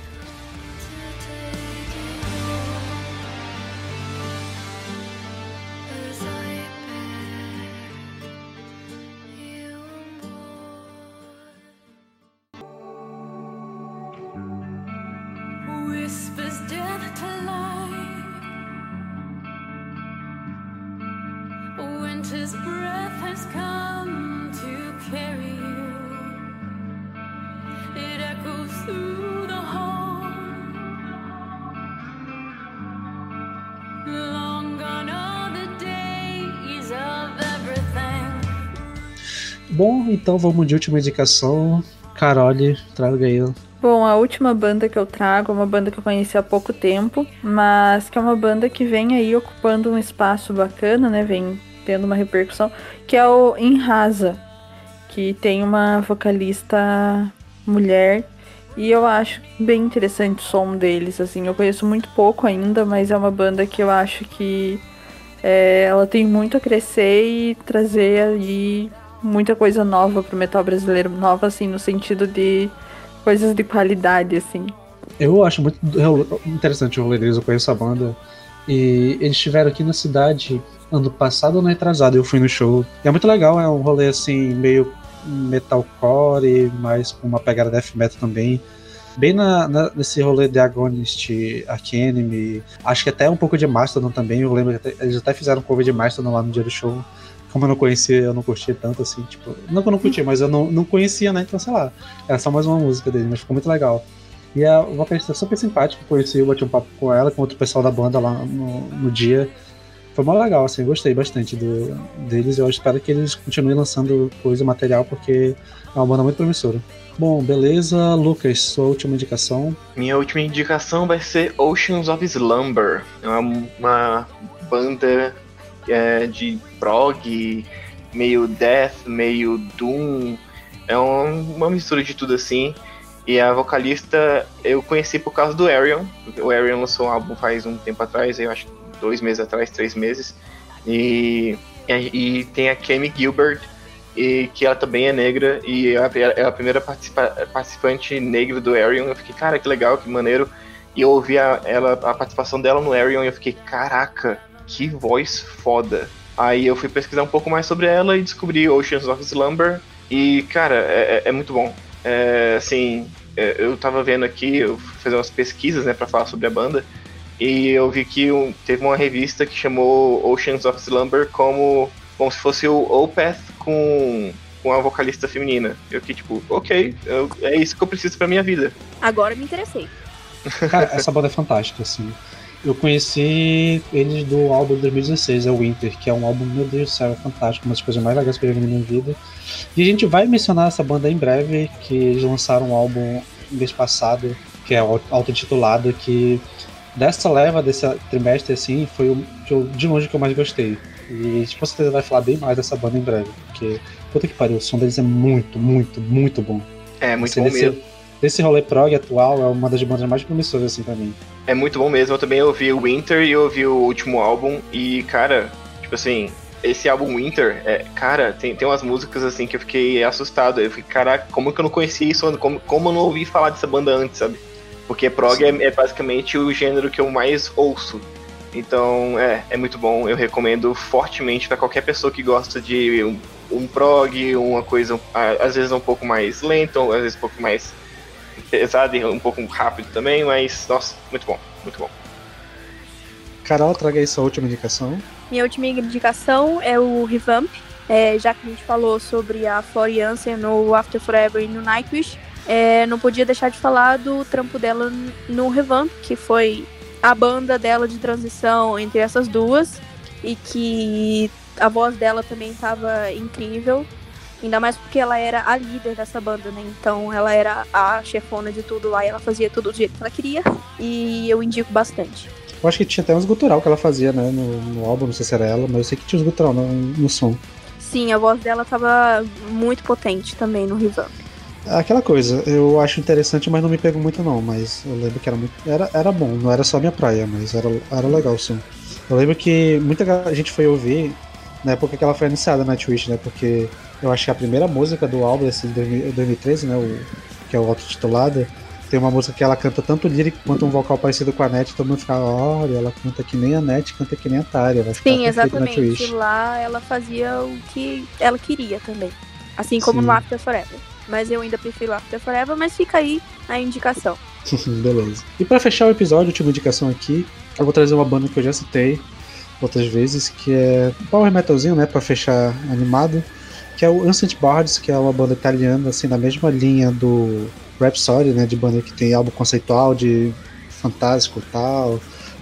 Então vamos de última indicação. Carole, traga aí. Bom, a última banda que eu trago é uma banda que eu conheci há pouco tempo, mas que é uma banda que vem aí ocupando um espaço bacana, né? Vem tendo uma repercussão, que é o Enrasa, que tem uma vocalista mulher e eu acho bem interessante o som deles, assim, eu conheço muito pouco ainda, mas é uma banda que eu acho que é, ela tem muito a crescer e trazer aí muita coisa nova pro metal brasileiro, nova assim no sentido de coisas de qualidade assim. Eu acho muito interessante o rolê deles, eu conheço a banda e eles estiveram aqui na cidade ano passado ou ano retrasado, eu fui no show. E é muito legal, é um rolê assim meio metalcore, mas com uma pegada death metal também. Bem na, na, nesse rolê de Agonist, Arcanime, acho que até um pouco de Mastodon também. Eu lembro eles até fizeram cover de Mastodon lá no dia do show como eu não conhecia, eu não curtia tanto assim, tipo. Não que eu não curtia, mas eu não, não conhecia, né? Então, sei lá. Era só mais uma música dele, mas ficou muito legal. E a vocalista é super simpática, conheci, eu bati um papo com ela, com outro pessoal da banda lá no, no dia. Foi muito legal, assim, gostei bastante do, deles. Eu espero que eles continuem lançando coisa, material, porque é uma banda muito promissora. Bom, beleza. Lucas, sua última indicação? Minha última indicação vai ser Oceans of Slumber. É uma, uma banda é, de prog, meio death, meio doom. É um, uma mistura de tudo assim. E a vocalista eu conheci por causa do Arion. O Arion lançou um álbum faz um tempo atrás, eu acho dois meses atrás, três meses. E, e, tem a Kemi Gilbert, e que ela também é negra, e é, é a primeira participa, participante negra do Arion. Eu fiquei, cara, que legal, que maneiro. E eu ouvi a, ela, a participação dela no Arion e eu fiquei, caraca, que voz foda. Aí eu fui pesquisar um pouco mais sobre ela e descobri Oceans of Slumber. E, cara, é, é, é muito bom. É, assim, é, eu tava vendo aqui, eu fui fazer umas pesquisas, né, pra falar sobre a banda, e eu vi que um, teve uma revista que chamou Oceans of Slumber como, como se fosse o Opeth com, com a vocalista feminina. Eu que, tipo, ok, eu, é isso que eu preciso pra minha vida. Agora me interessei. Cara, essa banda é fantástica, assim. Eu conheci eles do álbum de 2016, é o Winter, que é um álbum, meu Deus do céu, é fantástico, uma das coisas mais legais que eu já vi na minha vida. E a gente vai mencionar essa banda em breve, que eles lançaram um álbum mês passado, que é auto-intitulado, que dessa leva, desse trimestre, assim, foi o eu, de longe que eu mais gostei. E a gente com certeza vai falar bem mais dessa banda em breve, porque, puta que pariu, o som deles é muito, muito, muito bom. É, muito Assim, bom desse- mesmo. Desse rolê prog atual, é uma das bandas mais promissoras, assim, pra mim. É muito bom mesmo. Eu também ouvi o Winter e ouvi o último álbum. E, cara, tipo assim, esse álbum Winter, é, cara, tem, tem umas músicas assim que eu fiquei assustado. Eu fiquei, caraca, como que eu não conhecia isso? Como, como eu não ouvi falar dessa banda antes, sabe? Porque prog é, é basicamente o gênero que eu mais ouço. Então, é, é muito bom. Eu recomendo fortemente pra qualquer pessoa que gosta de um, um prog, uma coisa às vezes um pouco mais lenta, às vezes um pouco mais pesado e um pouco rápido também, mas nossa, muito bom, muito bom. Carol, traga aí sua última indicação. Minha última indicação é o Revamp. É, já que a gente falou sobre a Floriança no After Forever e no Nightwish, é, não podia deixar de falar do trampo dela no Revamp, que foi a banda dela de transição entre essas duas e que a voz dela também estava incrível. Ainda mais porque ela era a líder dessa banda, né? Então ela era a chefona de tudo lá e ela fazia tudo do jeito que ela queria. E eu indico bastante. Eu acho que tinha até uns gutural que ela fazia, né, no, no álbum, não sei se era ela, mas eu sei que tinha uns gutural no, no som. Sim, a voz dela tava muito potente também no Revamp. Aquela coisa, eu acho interessante, mas não me pegou muito não, mas eu lembro que era muito. Era, era bom, não era só minha praia, mas era, era legal o som. Eu lembro que muita gente foi ouvir na época que ela foi anunciada na Twitch, né? Porque eu acho que a primeira música do álbum, esse de 2000 2013, né? O, que é o auto-titulado, tem uma música que ela canta tanto lírico quanto um vocal parecido com a Net, todo mundo fica, olha, ela canta que nem a Net, canta que nem a Tária, vai ficar Sim, exatamente. Lá ela fazia o que ela queria também. Assim como Sim. no After Forever. Mas eu ainda prefiro After Forever, mas fica aí a indicação. (laughs) Beleza. E pra fechar o episódio, última indicação aqui, eu vou trazer uma banda que eu já citei outras vezes, que é power metalzinho, né, Pra fechar animado, que é o Ancient Bards, que é uma banda italiana, assim, na mesma linha do Rhapsody, né, de banda que tem álbum conceitual de fantástico e tal,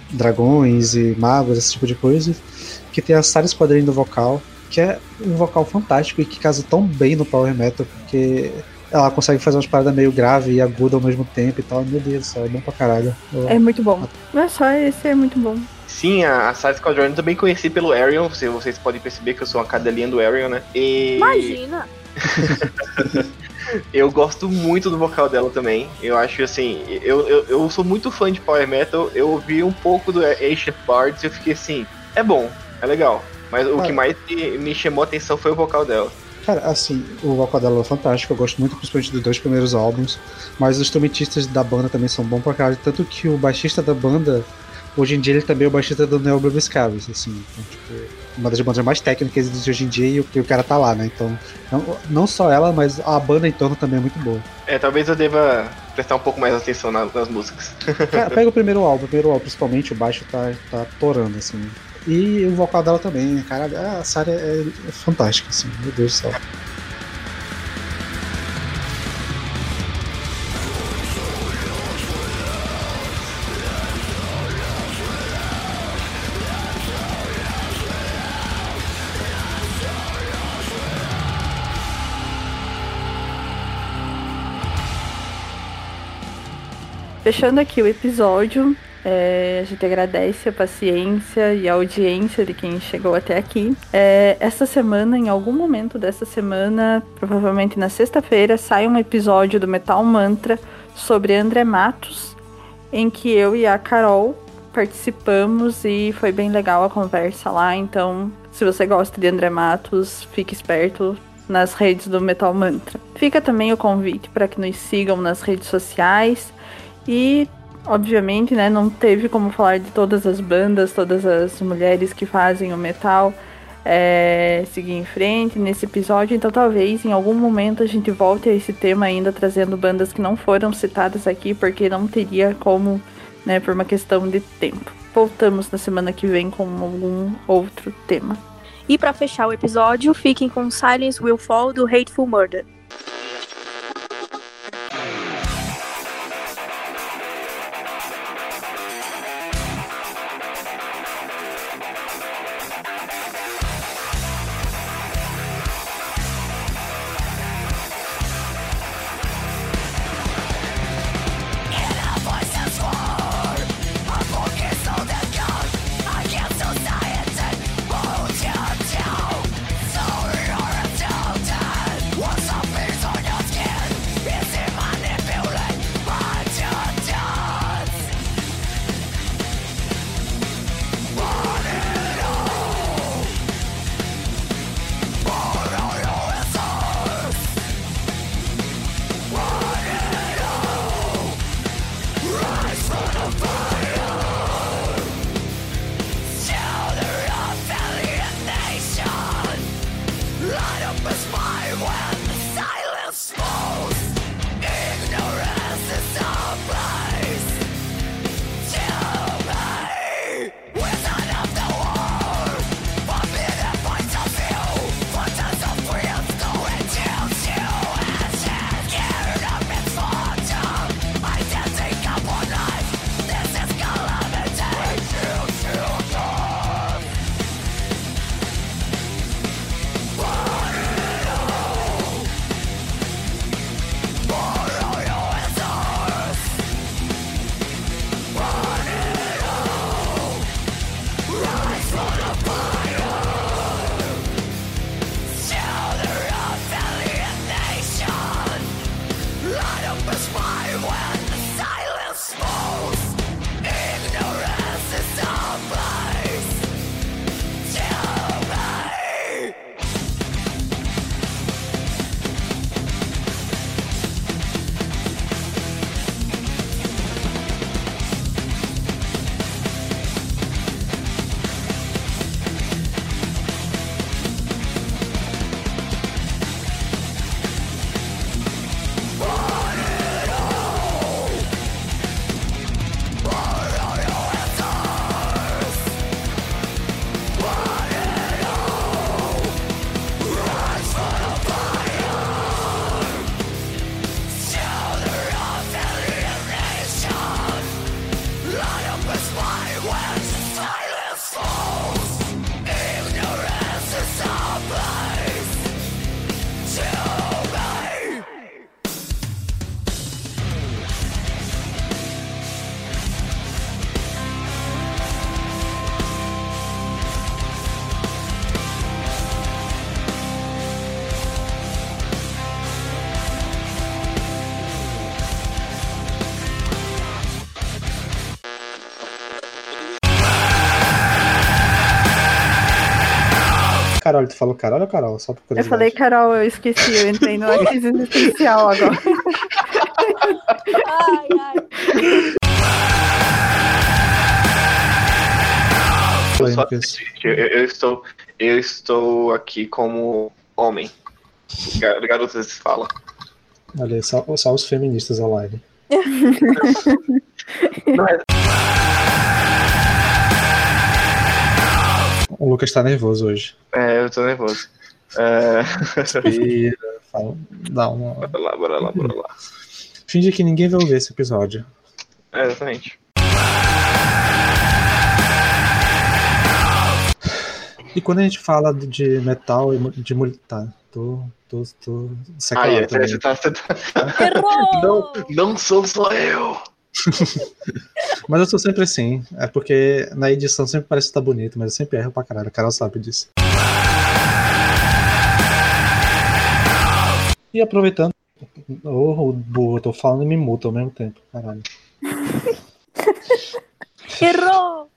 dragões e magos, esse tipo de coisa, que tem a Sara Esquadrinho do vocal, que é um vocal fantástico e que casa tão bem no power metal, porque ela consegue fazer umas paradas meio grave e aguda ao mesmo tempo e tal. Meu Deus do céu, é bom pra caralho. Eu- É muito bom. Não é só esse, é muito bom. Sim, a, a Side Squadron eu também conheci pelo Arion, se vocês podem perceber que eu sou uma cadelinha do Arion, né? E Imagina! (laughs) eu gosto muito do vocal dela também. Eu acho assim, eu, eu, eu sou muito fã de Power Metal, eu ouvi um pouco do Ancient Bards e eu fiquei assim, é bom, é legal. Mas o que mais me, me chamou a atenção foi o vocal dela. Cara, assim, o vocal dela é fantástico, eu gosto muito principalmente dos dois primeiros álbuns, mas os instrumentistas da banda também são bons pra caralho, tanto que o baixista da banda, hoje em dia ele também é o baixista do Neo Scavis, assim, então, tipo, uma das bandas mais técnicas de hoje em dia e o, e o cara tá lá, né, então, não, não só ela, mas a banda em torno também é muito boa. É, talvez eu deva prestar um pouco mais atenção na- nas músicas. Cara, pega o (laughs) primeiro álbum, o primeiro álbum principalmente, o baixo tá, tá torando, assim, e o vocal dela também, cara, a Sarah é, é fantástica, assim, meu Deus do céu. Fechando aqui o episódio, é, a gente agradece a paciência e a audiência de quem chegou até aqui. É, essa semana, em algum momento dessa semana, provavelmente na sexta-feira, sai um episódio do Metal Mantra sobre André Matos, em que eu e a Carol participamos e foi bem legal a conversa lá. Então, se você gosta de André Matos, fique esperto nas redes do Metal Mantra. Fica também o convite para que nos sigam nas redes sociais. E, obviamente, né, não teve como falar de todas as bandas, todas as mulheres que fazem o metal. é, seguir em frente nesse episódio. Então talvez em algum momento a gente volte a esse tema ainda, trazendo bandas que não foram citadas aqui, porque não teria como, né, por uma questão de tempo. Voltamos na semana que vem com algum outro tema. E para fechar o episódio, fiquem com Silence Will Fall do Hateful Murder. Falou Carol ou Carol? Só por Eu falei, Carol, eu esqueci, eu entrei no crise existencial agora. (laughs) Ai, ai. Eu, só, eu, eu estou, eu estou aqui como homem. Gar- Garotas falam. Olha, só, só os feministas online. Não é, O Lucas tá nervoso hoje. é, eu tô nervoso. É, Respira, (laughs) fala, dá uma. bora lá, bora lá, bora lá. Finge que ninguém vai ouvir esse episódio. É, exatamente. E quando a gente fala de metal e de mulher. Tá, tô. tô. tô. Ai, sequelado é, você tá, você tá... Errou! Não, não sou só eu. (laughs) Mas eu sou sempre assim. É porque na edição sempre parece que tá bonito, mas eu sempre erro pra caralho. A Carol sabe disso. E aproveitando. Ô, oh, burro, eu tô falando e me muta ao mesmo tempo. Caralho. (laughs) Errou!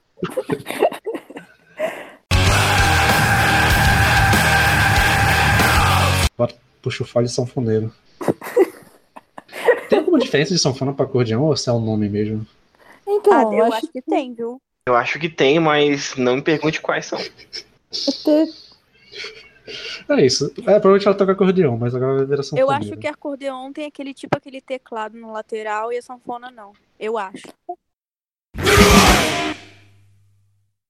Puxa o de sanfoneiro. Tem alguma diferença de sanfona pra acordeão ou se é o nome mesmo? Então, Ah, eu acho acho que tem, viu? Eu acho que tem, mas não me pergunte quais são. que (laughs) até É isso. É, provavelmente ela toca acordeão, mas agora vai virar sanfoneira. Eu acho que acordeon tem aquele tipo aquele teclado no lateral e a sanfona não. Eu acho.